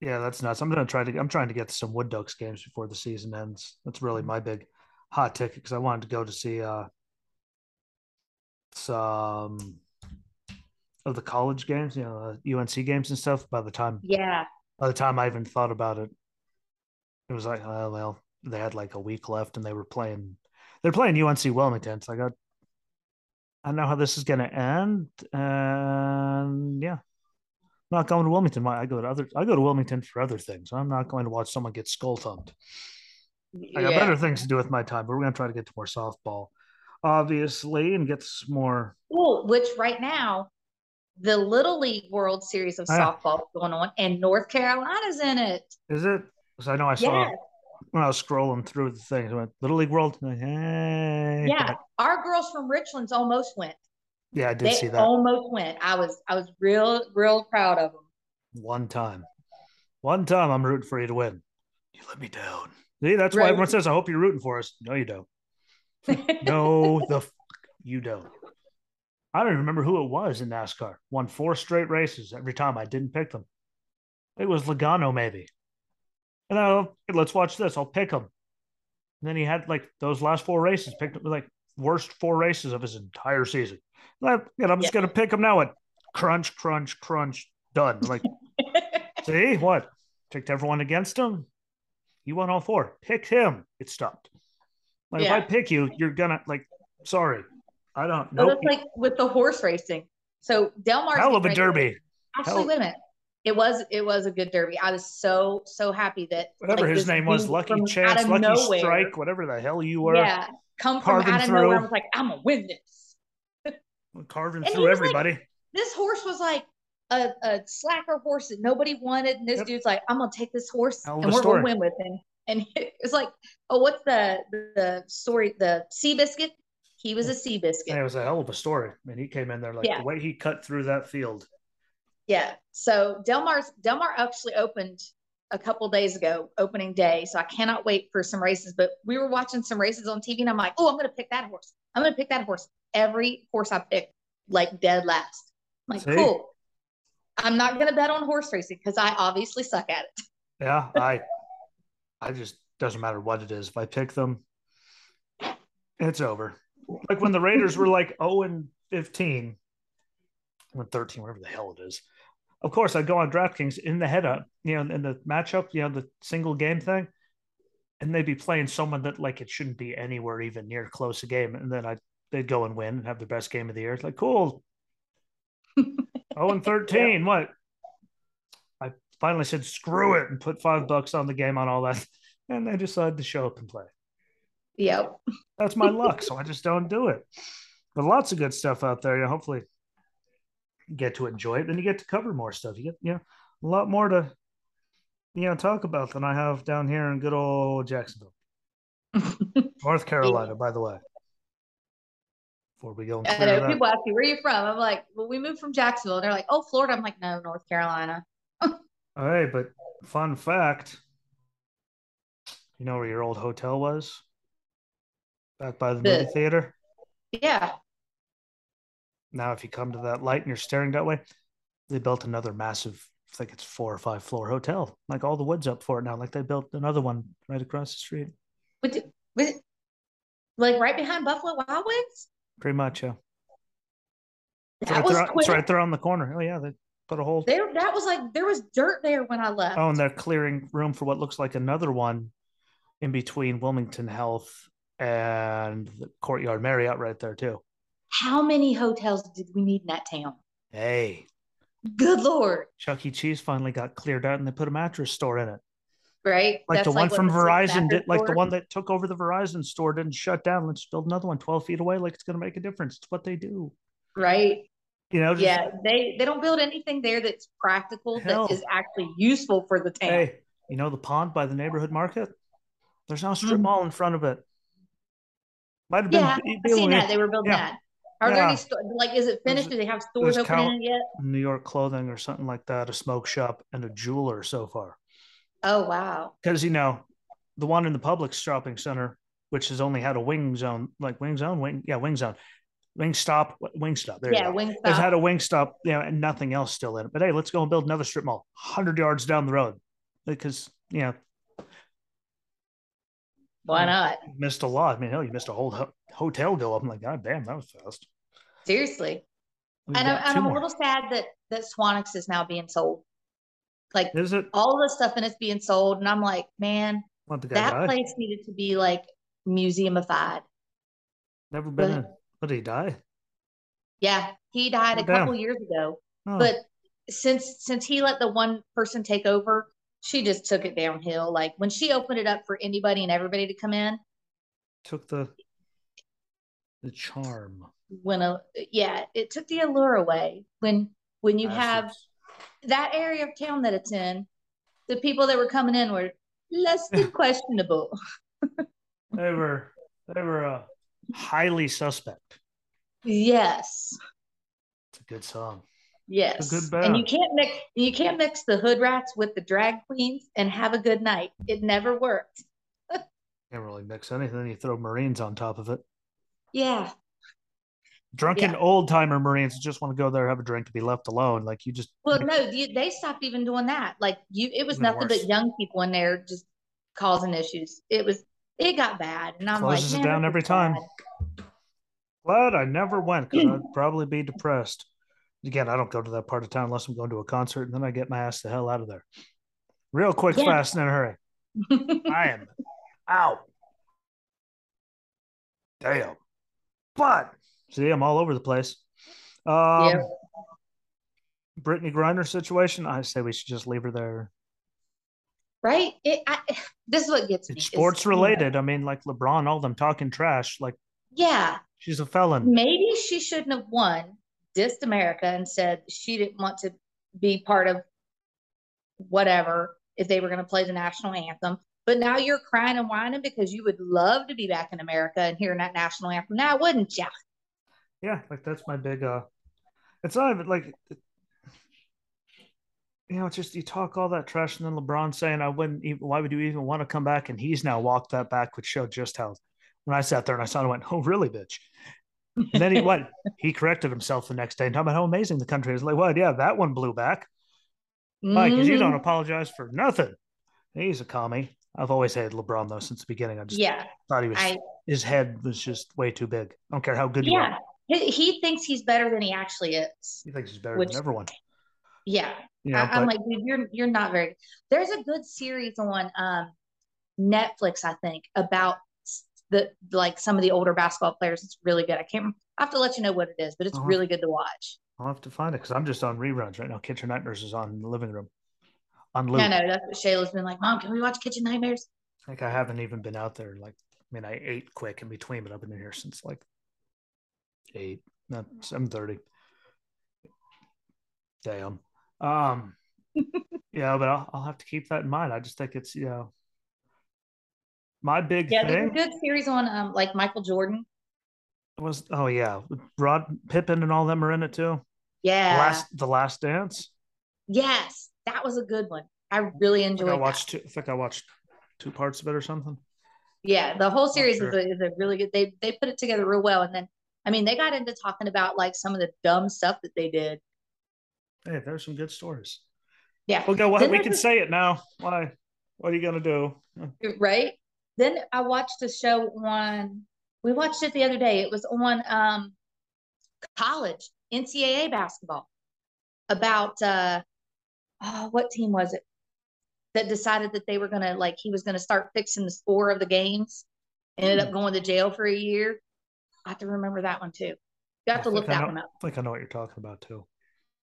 yeah, that's nuts. I'm gonna try to I'm trying to get some Wood Ducks games before the season ends. That's really my big hot ticket because I wanted to go to see uh some of the college games, you know, uh, UNC games and stuff. By the time yeah by the time I even thought about it, it was like, oh, well, they had like a week left and they were playing, they're playing UNC Wilmington. So I got, I know how this is going to end. And yeah, I'm not going to Wilmington. I go to other, I go to Wilmington for other things. I'm not going to watch someone get skull thumped. I got yeah. better things to do with my time, but we're going to try to get to more softball, obviously, and get some more. Well, which right now, the Little League World Series of Oh, softball is going on, and North Carolina's in it. Is it? Because I know I saw Yeah, when I was scrolling through the things, I went, Little League World. Like, hey. yeah. Our girls from Richlands almost went. Yeah, I did They see that. almost went. I was, I was real, real proud of them. One time. One time I'm rooting for you to win. You let me down. See, that's why everyone says, I hope you're rooting for us. No, you don't. No, <laughs> the f- you don't. I don't even remember who it was in NASCAR. Won four straight races every time I didn't pick them. It was Logano, maybe. And I, let's watch this. I'll pick him. And then he had like those last four races, picked up like worst four races of his entire season. And I'm just Yeah. gonna pick him now at crunch, crunch, crunch, done. Like, <laughs> see what? Picked everyone against him. He won all four. Pick him. It stopped. Like if I pick you, you're gonna like. Sorry, I don't Well, know. it's like with the horse racing. So Del Mar's Hell of a derby. Actually, Hell- wait a minute. It was it was a good derby. I was so so happy that Whatever like, his name was, Lucky Chance, Lucky nowhere- Strike, whatever the hell you were, Yeah, come from out of through. nowhere. I was like, I'm gonna win this. <laughs> carving And through was like- everybody. This horse was like a, a slacker horse that nobody wanted, and this Yep. dude's like, I'm gonna take this horse and we're story. gonna win with him. And <laughs> it's like, oh, what's the the story? The Seabiscuit. He was a Seabiscuit. Yeah, it was a hell of a story. I mean, he came in there like Yeah. the way he cut through that field. Yeah. So Del Mar's Delmar actually opened a couple days ago, opening day. So I cannot wait for some races. But we were watching some races on TV, and I'm like, oh, I'm gonna pick that horse. I'm gonna pick that horse. Every horse I pick, like dead last. I'm like, See? cool. I'm not gonna bet on horse racing because I obviously suck at it. Yeah, <laughs> I, I just doesn't matter what it is. If I pick them, it's over. Like when the Raiders were like 0 and 15, or 13, whatever the hell it is. Of course, I'd go on DraftKings in the head up, you know, in the matchup, you know, the single game thing, and they'd be playing someone that like it shouldn't be anywhere even near close a game, and then I they'd go and win and have the best game of the year. It's like cool. 0 <laughs> and 13, what? I finally said screw it and put five bucks on the game on all that, <laughs> and they decided to show up and play. Yep. That's my luck, so I just don't do it. but lots of good stuff out there. You know, hopefully, get to enjoy it. Then you get to cover more stuff. You get you know a lot more to you know talk about than I have down here in good old Jacksonville, <laughs> North Carolina. By the way, before we go, and uh, know people ask me where you from. I'm like, well, we moved from Jacksonville. They're like, oh, Florida. I'm like, no, North Carolina. <laughs> All right, but fun fact. You know where your old hotel was? Back by the The- movie theater. Yeah. Now, if you come to that light and you're staring that way, they built another massive, I think it's four or five floor hotel. Like all the woods up for it now. Like they built another one right across the street. With, with, like right behind Buffalo Wild Wings. Pretty much, yeah. It's That right, was there, it's right there on the corner. Oh, yeah. They put a whole. There, that was like there was dirt there when I left. Oh, and they're clearing room for what looks like another one in between Wilmington Health and the Courtyard Marriott right there, too. How many hotels did we need in that town? Hey, Good lord, Chuck E. Cheese finally got cleared out and they put a mattress store in it. right? Like the That's one from Verizon did, like the one that took over the Verizon store didn't shut down. Let's build another one 12 feet away. Like it's going to make a difference. It's what they do. right? You know, just, Yeah, they they don't build anything there that's practical Hell. that is actually useful for the town. hey, you know the pond by the neighborhood market? There's now a strip Mhm. mall in front of it. Might have been Yeah, be- I seen that they were building yeah. that. Are there any sto- like is it finished? Do they have stores there's open Cal- in it yet? New York clothing or something like that, a smoke shop and a jeweler so far. Oh wow, Because you know, the one in the public shopping center, which has only had a wing zone, like wing zone, wing, yeah, wing zone, wing stop, wing stop. There yeah, wing It's stop. had a wing stop, you know, and nothing else still in it. But hey, let's go and build another strip mall, hundred yards down the road, because you know, Why not? missed a lot. I mean, hell, you missed a whole ho- hotel go up. I'm like, God damn, that was fast. Seriously, We've and, I, and I'm a little sad that that Swanix is now being sold. Like Is it? all the stuff in it's being sold, and I'm like, man, What the guy that died? place needed to be like museumified. Never been But- in. Did he died. Yeah, he died Oh, a damn. couple years ago, Oh, but since since he let the one person take over, she just took it downhill. Like when she opened it up for anybody and everybody to come in, took the the charm. when a yeah, it took the allure away. When when you have that area of town that it's in, the people that were coming in were less than <laughs> questionable. they were they were uh, highly suspect. Yes. It's a good song. Yes. good and you can't mix you can't mix the hood rats with the drag queens and have a good night. It never worked. <laughs> Can't really mix anything. You throw Marines on top of it. Yeah. Drunken Yeah. old timer Marines just want to go there, have a drink, to be left alone. Like you just Well, no, you, they stopped even doing that. Like you, it was nothing worse. but young people in there just causing issues. It was, it got bad, and I'm Closes it like, man, down every time. bad. glad I never went because I'd <clears throat> probably be depressed. Again, I don't go to that part of town unless I'm going to a concert, and then I get my ass the hell out of there. Real quick, Yeah. fast, and in a hurry. <laughs> I am out. Damn. But see, I'm all over the place. Um Yep. Brittney Griner situation, I say we should just leave her there. right? It, I, this is what gets me. It's is, sports know, related. I mean, like LeBron, all them talking trash. Like Yeah, she's a felon. maybe she shouldn't have won, dissed America, and said she didn't want to be part of whatever if they were going to play the national anthem. But now you're crying and whining because you would love to be back in America and hearing that national anthem. Now, wouldn't you? Yeah, like that's my big uh it's not even like you know, it's just you talk all that trash and then LeBron saying I wouldn't even why would you even want to come back? And he's now walked that back, which showed just how when I sat there and I saw it, I went, Oh, really, bitch? And then he went, <laughs> he corrected himself the next day and talking about how amazing the country is. Like, what? Yeah, that one blew back. Mike, because you don't apologize for nothing. He's a commie. I've always hated LeBron though since the beginning. I just Yeah, thought he was I his head was just way too big. I don't care how good you are. yeah. He, he thinks he's better than he actually is. He thinks he's better Which- than everyone. Yeah, You know, I, I'm like, dude, you're you're not very. There's a good series on um Netflix, I think, about the like some of the older basketball players. It's really good. I can't. I have to let you know what it is, but it's Uh-huh. really good to watch. I'll have to find it because I'm just on reruns right now. Kitchen Nightmares is on in the living room. On loop. Yeah, know that's what Shayla's been like. Mom, can we watch Kitchen Nightmares? Like I haven't even been out there. Like I mean, I ate quick in between, but I've been in here since like eight, not seven thirty. Damn. Um, <laughs> yeah, but I'll, I'll have to keep that in mind. I just think it's you know my big Yeah, thing there's a good series on um like Michael Jordan. was oh yeah, Rod Pippen and all them are in it too. Yeah. Last the Last Dance. yes, that was a good one. I really enjoyed I that. watched two, I think I watched two parts of it or something. Yeah, the whole series sure. is, a, is a really good. They they put it together real well, and then I mean they got into talking about like some of the dumb stuff that they did. Hey, there's some good stories. Yeah, Well, go. What we can this- say it now. Why? What are you gonna do? right. Then I watched a show on. We watched it the other day. It was on um college NCAA basketball about uh oh, what team was it that decided that they were gonna like he was gonna start fixing the score of the games. Ended up hmm. going to jail for a year. I have to remember that one too. You have to look that know- one up. I think I know what you're talking about too.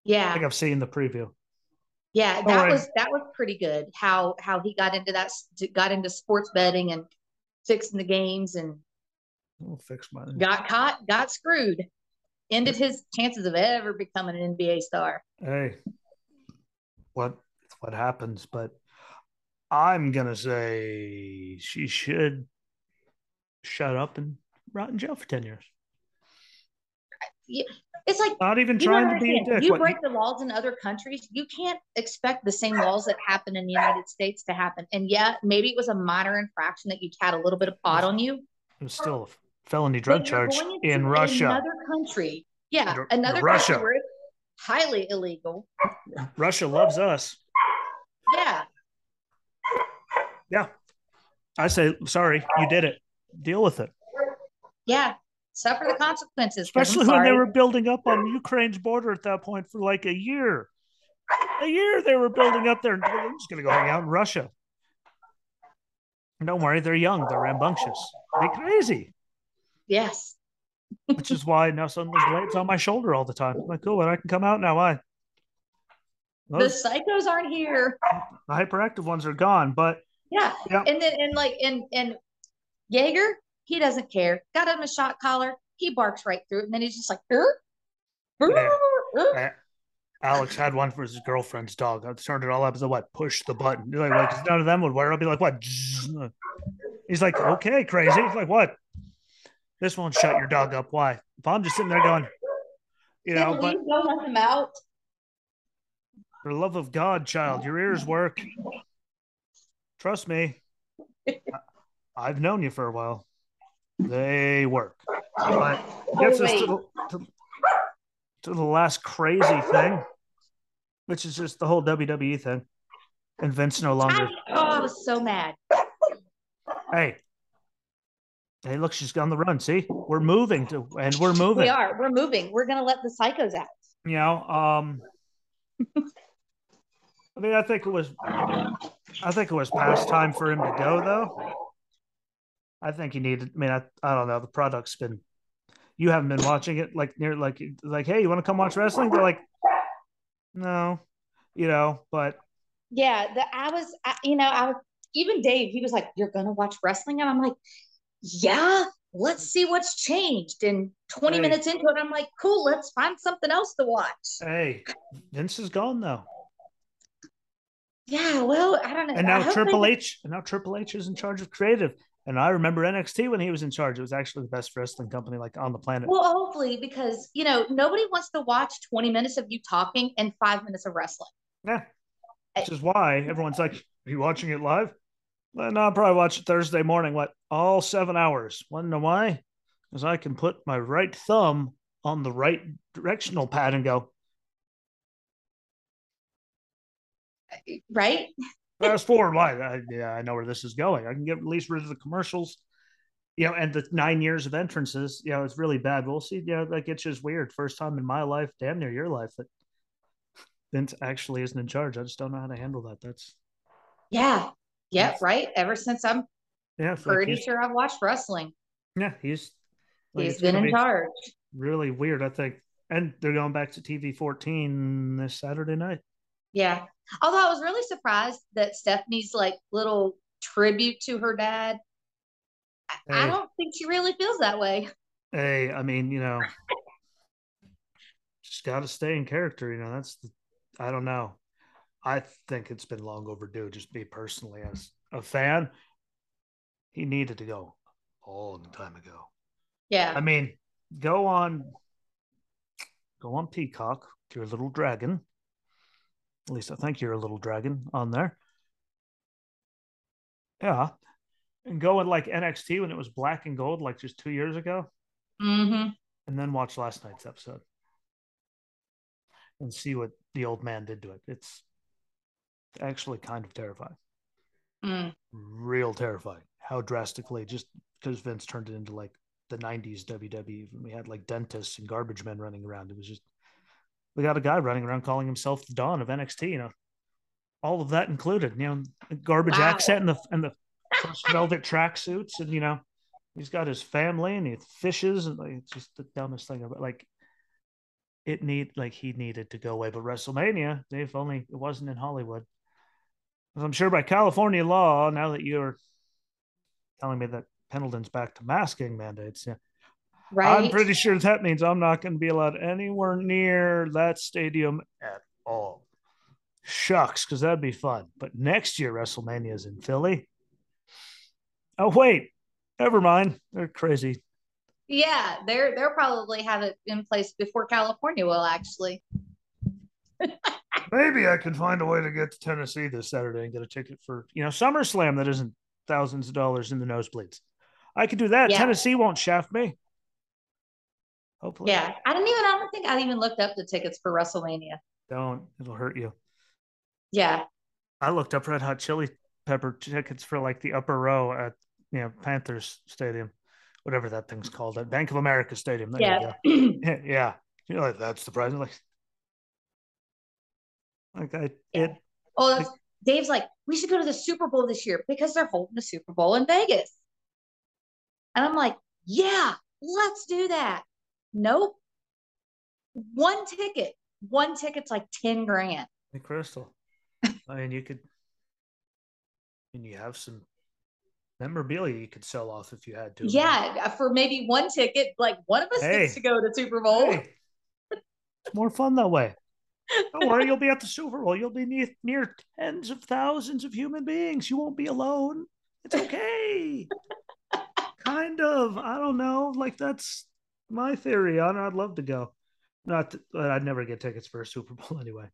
Yeah i think I've seen the preview. Yeah, that worry. was that was pretty good. How how he got into that got into sports betting and fixing the games and We'll fix my. got caught, got screwed, ended his chances of ever becoming an NBA star. Hey, what what happens? But I'm gonna say she should shut up and rot in jail for ten years. It's like Not even trying to be a dick. You What- break the laws in other countries, you can't expect the same laws that happen in the United States to happen. And yeah, maybe it was a minor infraction that you had a little bit of pot on you. it was still a felony drug charge in Russia. another country. Yeah, another Russia. country where it's highly illegal. Russia loves us. Yeah. Yeah, I say sorry. You did it. Deal with it. Yeah, suffer the consequences. Especially when they were building up on Ukraine's border at that point for like a year. A year they were building up there. and They're just going to go hang out in Russia. Don't worry, they're young. They're rambunctious. they're crazy, Yes. which is why now suddenly Blade's on my shoulder all the time. I'm like, cool, and I can come out now. Why? The psychos aren't here. the hyperactive ones are gone, but Yeah. Yeah. And then and like and and Jaeger, he doesn't care. Got him a shot collar. He barks right through it. And then he's just like, er, er, er." uh, Alex had one for his girlfriend's dog. I turned it all up as a what? Push the button. You're like, like none of them would wear. it. I'll be like, what? He's like, okay, crazy. He's like, what? This won't shut your dog up. Why? If I'm just sitting there going, you know, but don't let him out. For the love of God, child, your ears work. Trust me. <laughs> I've known you for a while. They work. But gets us to the, to, to the last crazy thing, which is just the whole WWE thing. And Vince no longer. I, oh, I was so mad. Hey, hey, look, she's on the run. See, we're moving to, and we're moving. We are. We're moving. We're gonna let the psychos out. You know, um, <laughs> I mean, I think it was, I think it was past time for him to go, though. I think he needed. I mean, I, I don't know. The product's been. You haven't been watching it like near like like hey, you want to come watch wrestling? They're like, no, you know. But Yeah, the I was, I, you know, I was even Dave. He was like, "You're gonna watch wrestling," and I'm like, "Yeah, let's see what's changed." And 20 Hey. minutes into it, I'm like, "Cool, let's find something else to watch." hey, Vince is gone though, Yeah, well, I don't know. and now Triple they- H, and now Triple H is in charge of creative. And I remember NXT when he was in charge. It was actually the best wrestling company like on the planet. Well, hopefully, because you know nobody wants to watch 20 minutes of you talking and five minutes of wrestling. Yeah. Which is why everyone's like, Are you watching it live? Well, no, I'll probably watch it Thursday morning. What? All seven hours. Want to know why? Because I can put my right thumb on the right directional pad and go, Right? fast forward. Why? I, yeah, I know where this is going. I can get at least rid of the commercials. You know, and the nine years of entrances, you know, it's really bad. We'll see. You know, that gets just weird. First time in my life, damn near your life, that Vince actually isn't in charge. I just don't know how to handle that. That's Yeah. Yeah. Yes. Right. Ever since I'm yeah, it's like pretty sure I've watched wrestling, Yeah, he's like, he's it's been in be charge. Really weird, I think. And they're going back to TV 14 this Saturday night. Yeah. Although I was really surprised that Stephanie's like little tribute to her dad. I- I don't think she really feels that way. Hey, I mean, you know, just got to stay in character. You know, that's the, I don't know. I think it's been long overdue. Just me personally, as a fan, he needed to go a long time ago. Yeah. I mean, go on, go on Peacock. You're a little dragon. At least I think you're a little dragon on there. Yeah, and go like NXT when it was black and gold, like just two years ago. Mm-hmm. And then watch last night's episode and see what the old man did to it. It's actually kind of terrifying. Mm. Real terrifying. How drastically, just because Vince turned it into like the 90s WWE, when we had like dentists and garbage men running around. It was just, we got a guy running around calling himself the Don of NXT, you know, all of that included, you know, garbage wow. accent and the, and the first velvet tracksuits. And, you know, he's got his family and he fishes and like, it's just the dumbest thing about like, it need like he needed to go away. But WrestleMania, if only it wasn't in Hollywood. I'm sure by California law, now that you're telling me that Pendleton's back to masking mandates, yeah. Right. I'm pretty sure that means I'm not going to be allowed anywhere near that stadium at all. Shucks, because that'd be fun. But next year, WrestleMania is in Philly. Oh, wait. Never mind. They're crazy. Yeah, they're they'll probably have it in place before California will actually. <laughs> Maybe I can find a way to get to Tennessee this Saturday and get a ticket for you know SummerSlam that isn't thousands of dollars in the nosebleeds. I could do that. Yeah. Tennessee won't shaft me. Hopefully. Yeah, I didn't even. I don't think I even looked up the tickets for WrestleMania. Don't. It'll hurt you. Yeah. I looked up Red Hot Chili Pepper tickets for like the upper row at you know Panthers Stadium, whatever that thing's called, at Bank of America Stadium. There yeah. <clears throat> You yeah. You know, like, that's the price. Like, like I, yeah. it. Oh, it, Dave's like, we should go to the Super Bowl this year because they're holding the Super Bowl in Vegas. And I'm like, yeah, let's do that. Nope. One ticket. One ticket's like 10 grand. Hey, Crystal. I mean, you could, and you have some memorabilia you could sell off if you had to. Yeah, uh, for maybe one ticket, like one of us hey. gets to go to Super Bowl. Hey. It's more fun that way. Don't worry, you'll be at the Super Bowl. You'll be near, near tens of thousands of human beings. You won't be alone. It's okay. <laughs> kind of. I don't know. Like that's my theory on it. I'd love to go. Not, that, I'd never get tickets for a Super <laughs> Bowl anyway.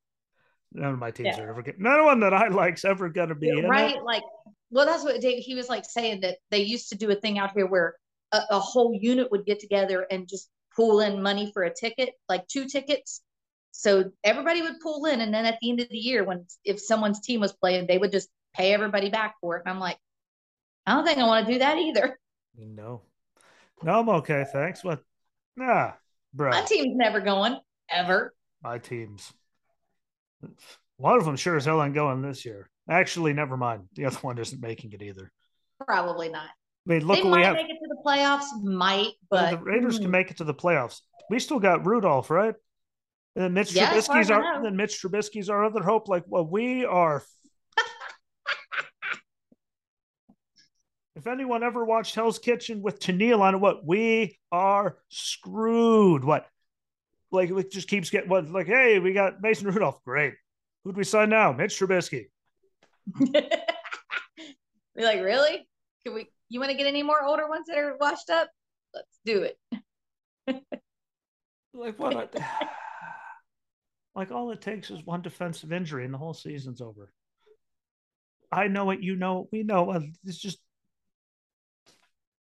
None of my teams yeah. are ever get. None of one that I like's ever gonna be yeah, right. It. Like, well, that's what Dave. He was like saying that they used to do a thing out here where a, a whole unit would get together and just pool in money for a ticket, like two tickets, so everybody would pull in, and then at the end of the year, when if someone's team was playing, they would just pay everybody back for it. And I'm like, I don't think I want to do that either. No, no, I'm okay. Thanks. What? Nah, bro. My team's never going ever. My team's one of them sure as hell ain't going this year. Actually, never mind. The other one isn't making it either. Probably not. I mean, look, they might have. make it to the playoffs. Might, but the Raiders mm. can make it to the playoffs. We still got Rudolph, right? And then Mitch yeah, Trubisky's our then Mitch Trubisky's our other hope. Like, well, we are. If anyone ever watched Hell's Kitchen with Tennille on it, what we are screwed. What, like, it just keeps getting what, like, hey, we got Mason Rudolph, great. Who'd we sign now? Mitch Trubisky. <laughs> We're like, really? Can we? You want to get any more older ones that are washed up? Let's do it. <laughs> like what? <sighs> Like all it takes is one defensive injury and the whole season's over. I know it, you know, we know. It's just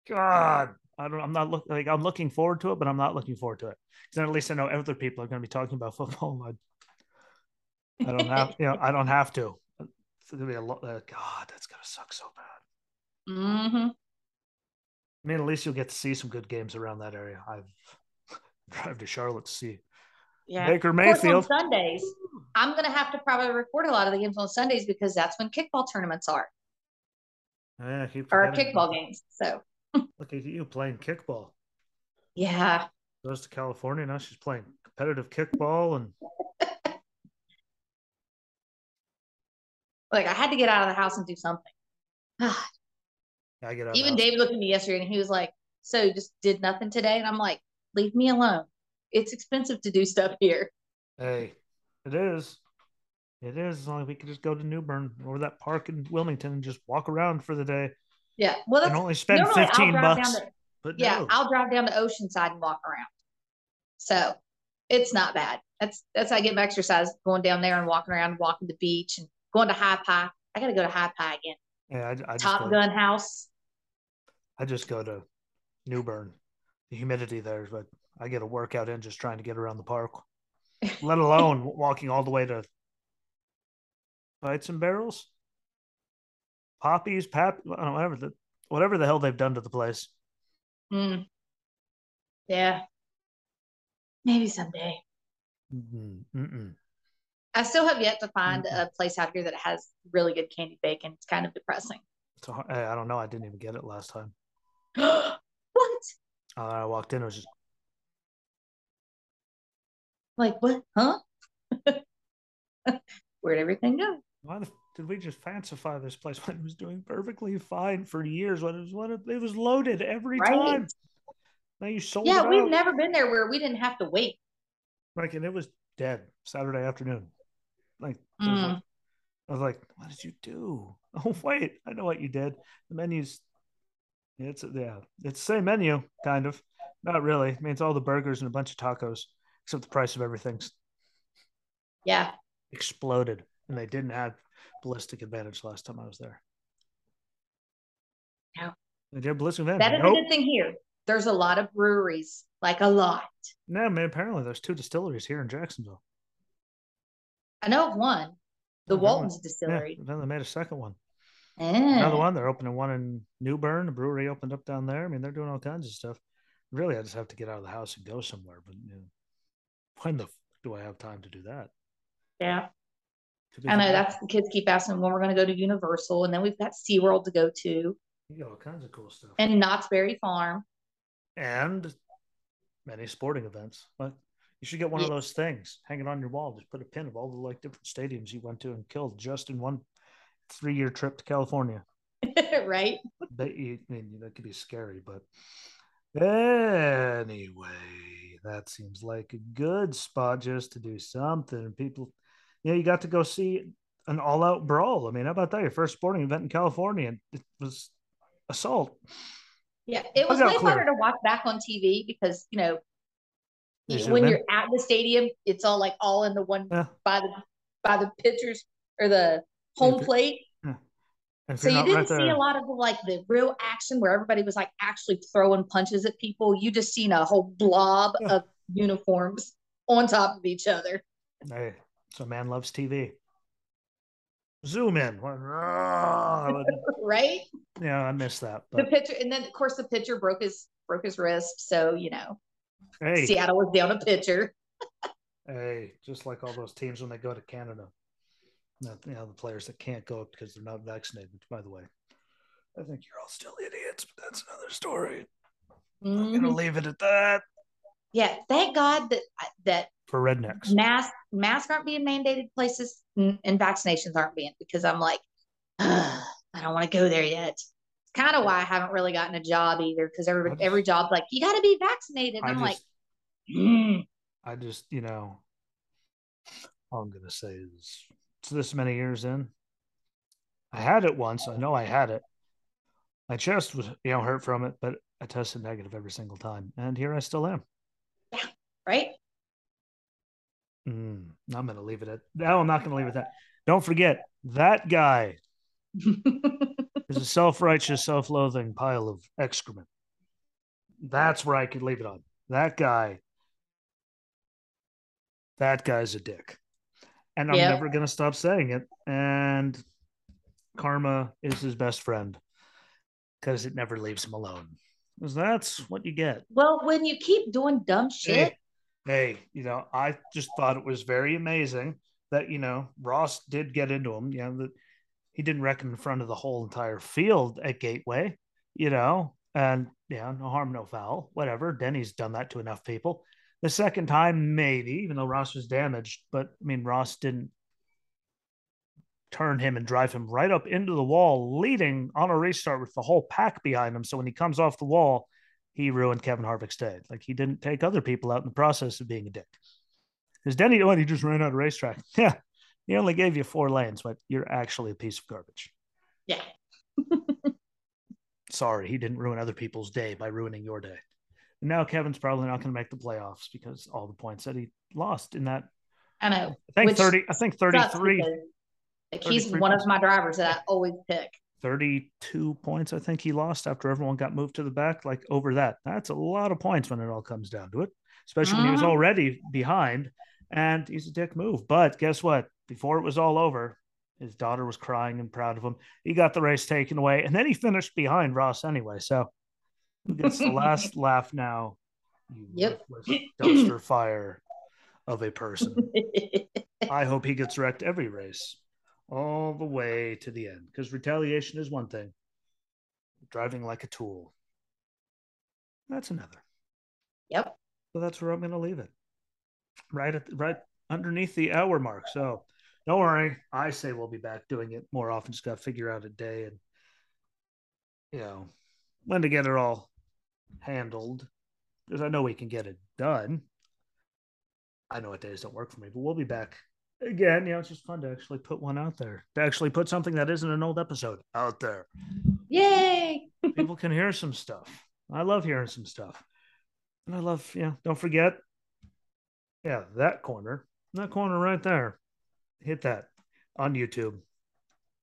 God. I don't. I'm not looking like I'm looking forward to it, but I'm not looking forward to it because then at least I know other people are going to be talking about football. I, I don't have, <laughs> you know, I don't have to. It's gonna be a lot. Uh, God, that's gonna suck so bad. Mm-hmm. I mean, at least you'll get to see some good games around that area. I've <laughs> drive to Charlotte to see yeah. Baker Mayfield. On Sundays. I'm going to have to probably record a lot of the games on Sundays because that's when kickball tournaments are. Yeah, or kickball games. So look at you playing kickball. Yeah. Goes to California now. She's playing competitive kickball and. <laughs> like I had to get out of the house and do something. <sighs> I get out Even David looked at me yesterday and he was like, So you just did nothing today. And I'm like, leave me alone. It's expensive to do stuff here. Hey, it is. It is. As long as we could just go to New Bern or that park in Wilmington and just walk around for the day Yeah. Well, and only spend 15 bucks. to- but yeah, no. I'll drive down to Oceanside and walk around. So it's not bad. That's that's how I get my exercise going down there and walking around, walking the beach and going to High Pie. I gotta go to High Pie again. yeah, I, I, Top go, Gun House. I just go to New Bern. The humidity there, but I get a workout in just trying to get around the park, <laughs> let alone walking all the way to Bites and Barrels, Poppies, Pap, I don't know, whatever the whatever the hell they've done to the place. Mm. Yeah. Maybe someday. Mm-mm, mm-mm. I still have yet to find Mm-mm. a place out here that has really good candy bacon. It's kind of depressing. So, I I don't know. I didn't even get it last time. <gasps> what? Uh, I walked in. It was just Like what? Huh? <laughs> Where'd everything go? why the, f- did we just fancify this place <laughs> when it was doing perfectly fine for years? When it was when it, it was loaded every Right. time. Now you sold Yeah, we've out. never been there where we didn't have to wait. like, and it was dead Saturday afternoon. Like, Mm. like- I was like, "What did you do?" <laughs> Oh wait, I know what you did. The menus. It's yeah, it's the same menu, kind of. Not really. I mean, it's all the burgers and a bunch of tacos, except the price of everything's Yeah. exploded, and they didn't have ballistic advantage last time I was there. No. Did ballistic advantage. That is nope. a good thing here. There's a lot of breweries, like a lot. No, man. Apparently, there's two distilleries here in Jacksonville. I know of one, the Walton's Yeah, Distillery. then they made a second one. Eh. Another one. They're opening one in New Bern. A brewery opened up down there. I mean, they're doing all kinds of stuff. Really, I just have to get out of the house and go somewhere. But you know, when the f- do I have time to do that? Yeah. I know that's the kids keep asking when we're going to go to Universal, and then we've got SeaWorld to go to, you got all kinds of cool stuff and Knott's Berry Farm. and many sporting events. But you should get one of those things, hang it on your wall. Just put a pin of all the like different stadiums you went to and killed just in one three-year trip to California. <laughs> right? But you, I mean, that could be scary, but anyway, that seems like a good spot just to do something. People, you know, you got to go see an all-out brawl. I mean, how about that? Your first sporting event in California, and it was assault. Yeah. It was way clear. harder to watch back on TV because, you know, You when you're at the stadium, it's all like all in the one Yeah. by the by the pitchers or the home plate. So you didn't right see there- a lot of the, like the real action where everybody was like actually throwing punches at people. You just seen a whole blob Yeah. of uniforms on top of each other. Hey, so man loves TV. Zoom in. <laughs> Right? yeah, I miss that. The pitcher and then of course the pitcher broke his broke his wrist. So, you know, hey, Seattle was down a pitcher. Hey, just like all those teams when they go to Canada, Not- you know the players that can't go because they're not vaccinated. Which, by the way, I think you're all still idiots, but that's another story. I'm gonna Mhm. leave it at that Yeah, thank God that that for rednecks. mask masks aren't being mandated places and, and vaccinations aren't being because I'm like, <sighs> I don't want to go there yet. It's kind of why I haven't really gotten a job either because every just- every job's like you got to be vaccinated. And I'm like, "Mm, I just, you know, all I'm gonna say is, it's this many years in. I had it once. I know I had it. My chest was, you know, hurt from it, but I tested negative every single time, and here I still am. Right? Mm, I'm gonna leave it at. No, I'm not gonna leave it at that. Don't forget that guy <laughs> is a self-righteous, self-loathing pile of excrement. That's where I could leave it on. That guy. That guy's a dick. And I'm never going to stop saying it. And karma is his best friend because it never leaves him alone. Because that's what you get. well, when you keep doing dumb shit, Hey, you know, I just thought it was very amazing that, you know, Ross did get into him. You know, that he didn't reckon in front of the whole entire field at Gateway, you know, and yeah, no harm, no foul, whatever. Denny's done that to enough people. The second time, maybe, even though Ross was damaged, but I mean, Ross didn't turn him and drive him right up into the wall, leading on a restart with the whole pack behind him. So when he comes off the wall, he ruined Kevin Harvick's day. Like he didn't take other people out in the process of being a dick. Because Denny, what he just ran out of racetrack. <laughs> Yeah, he only gave you four lanes, but you're actually a piece of garbage. Yeah. <laughs> Sorry, he didn't ruin other people's day by ruining your day. And now Kevin's probably not going to make the playoffs because all the points that he lost in that. I know. I think thirty. I think thirty-three. Like he's one points. of my drivers that I always pick. 32 points, I think he lost after everyone got moved to the back, like over that. That's a lot of points when it all comes down to it, especially when he was mm-hmm. already behind. And he's a dick move. But guess what? Before it was all over, his daughter was crying and proud of him. He got the race taken away, and then he finished behind Ross anyway. So who gets the last <laughs> laugh now? Yep. dumpster fire of a person. <laughs> I hope he gets wrecked every race all the way to the end because retaliation is one thing, driving like a tool. That's another. Yep. So that's where I'm going to leave it. Right at right underneath the hour mark. So don't worry. I say we'll be back doing it more often. Just got to figure out a day and you know when to get it all handled because I know we can get it done. I know what days don't work for me, but we'll be back again, you know, it's just fun to actually put one out there, to actually put something that isn't an old episode out there. Yay! <laughs> People can hear some stuff. I love hearing some stuff. And I love, yeah, don't forget, yeah, that corner, that corner right there. Hit that on YouTube.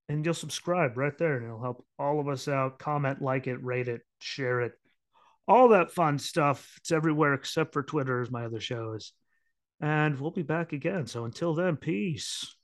And you'll subscribe right there, and it'll help all of us out. Comment, like it, rate it, share it, all that fun stuff. It's everywhere except for Twitter, as my other shows. And we'll be back again. So until then, peace.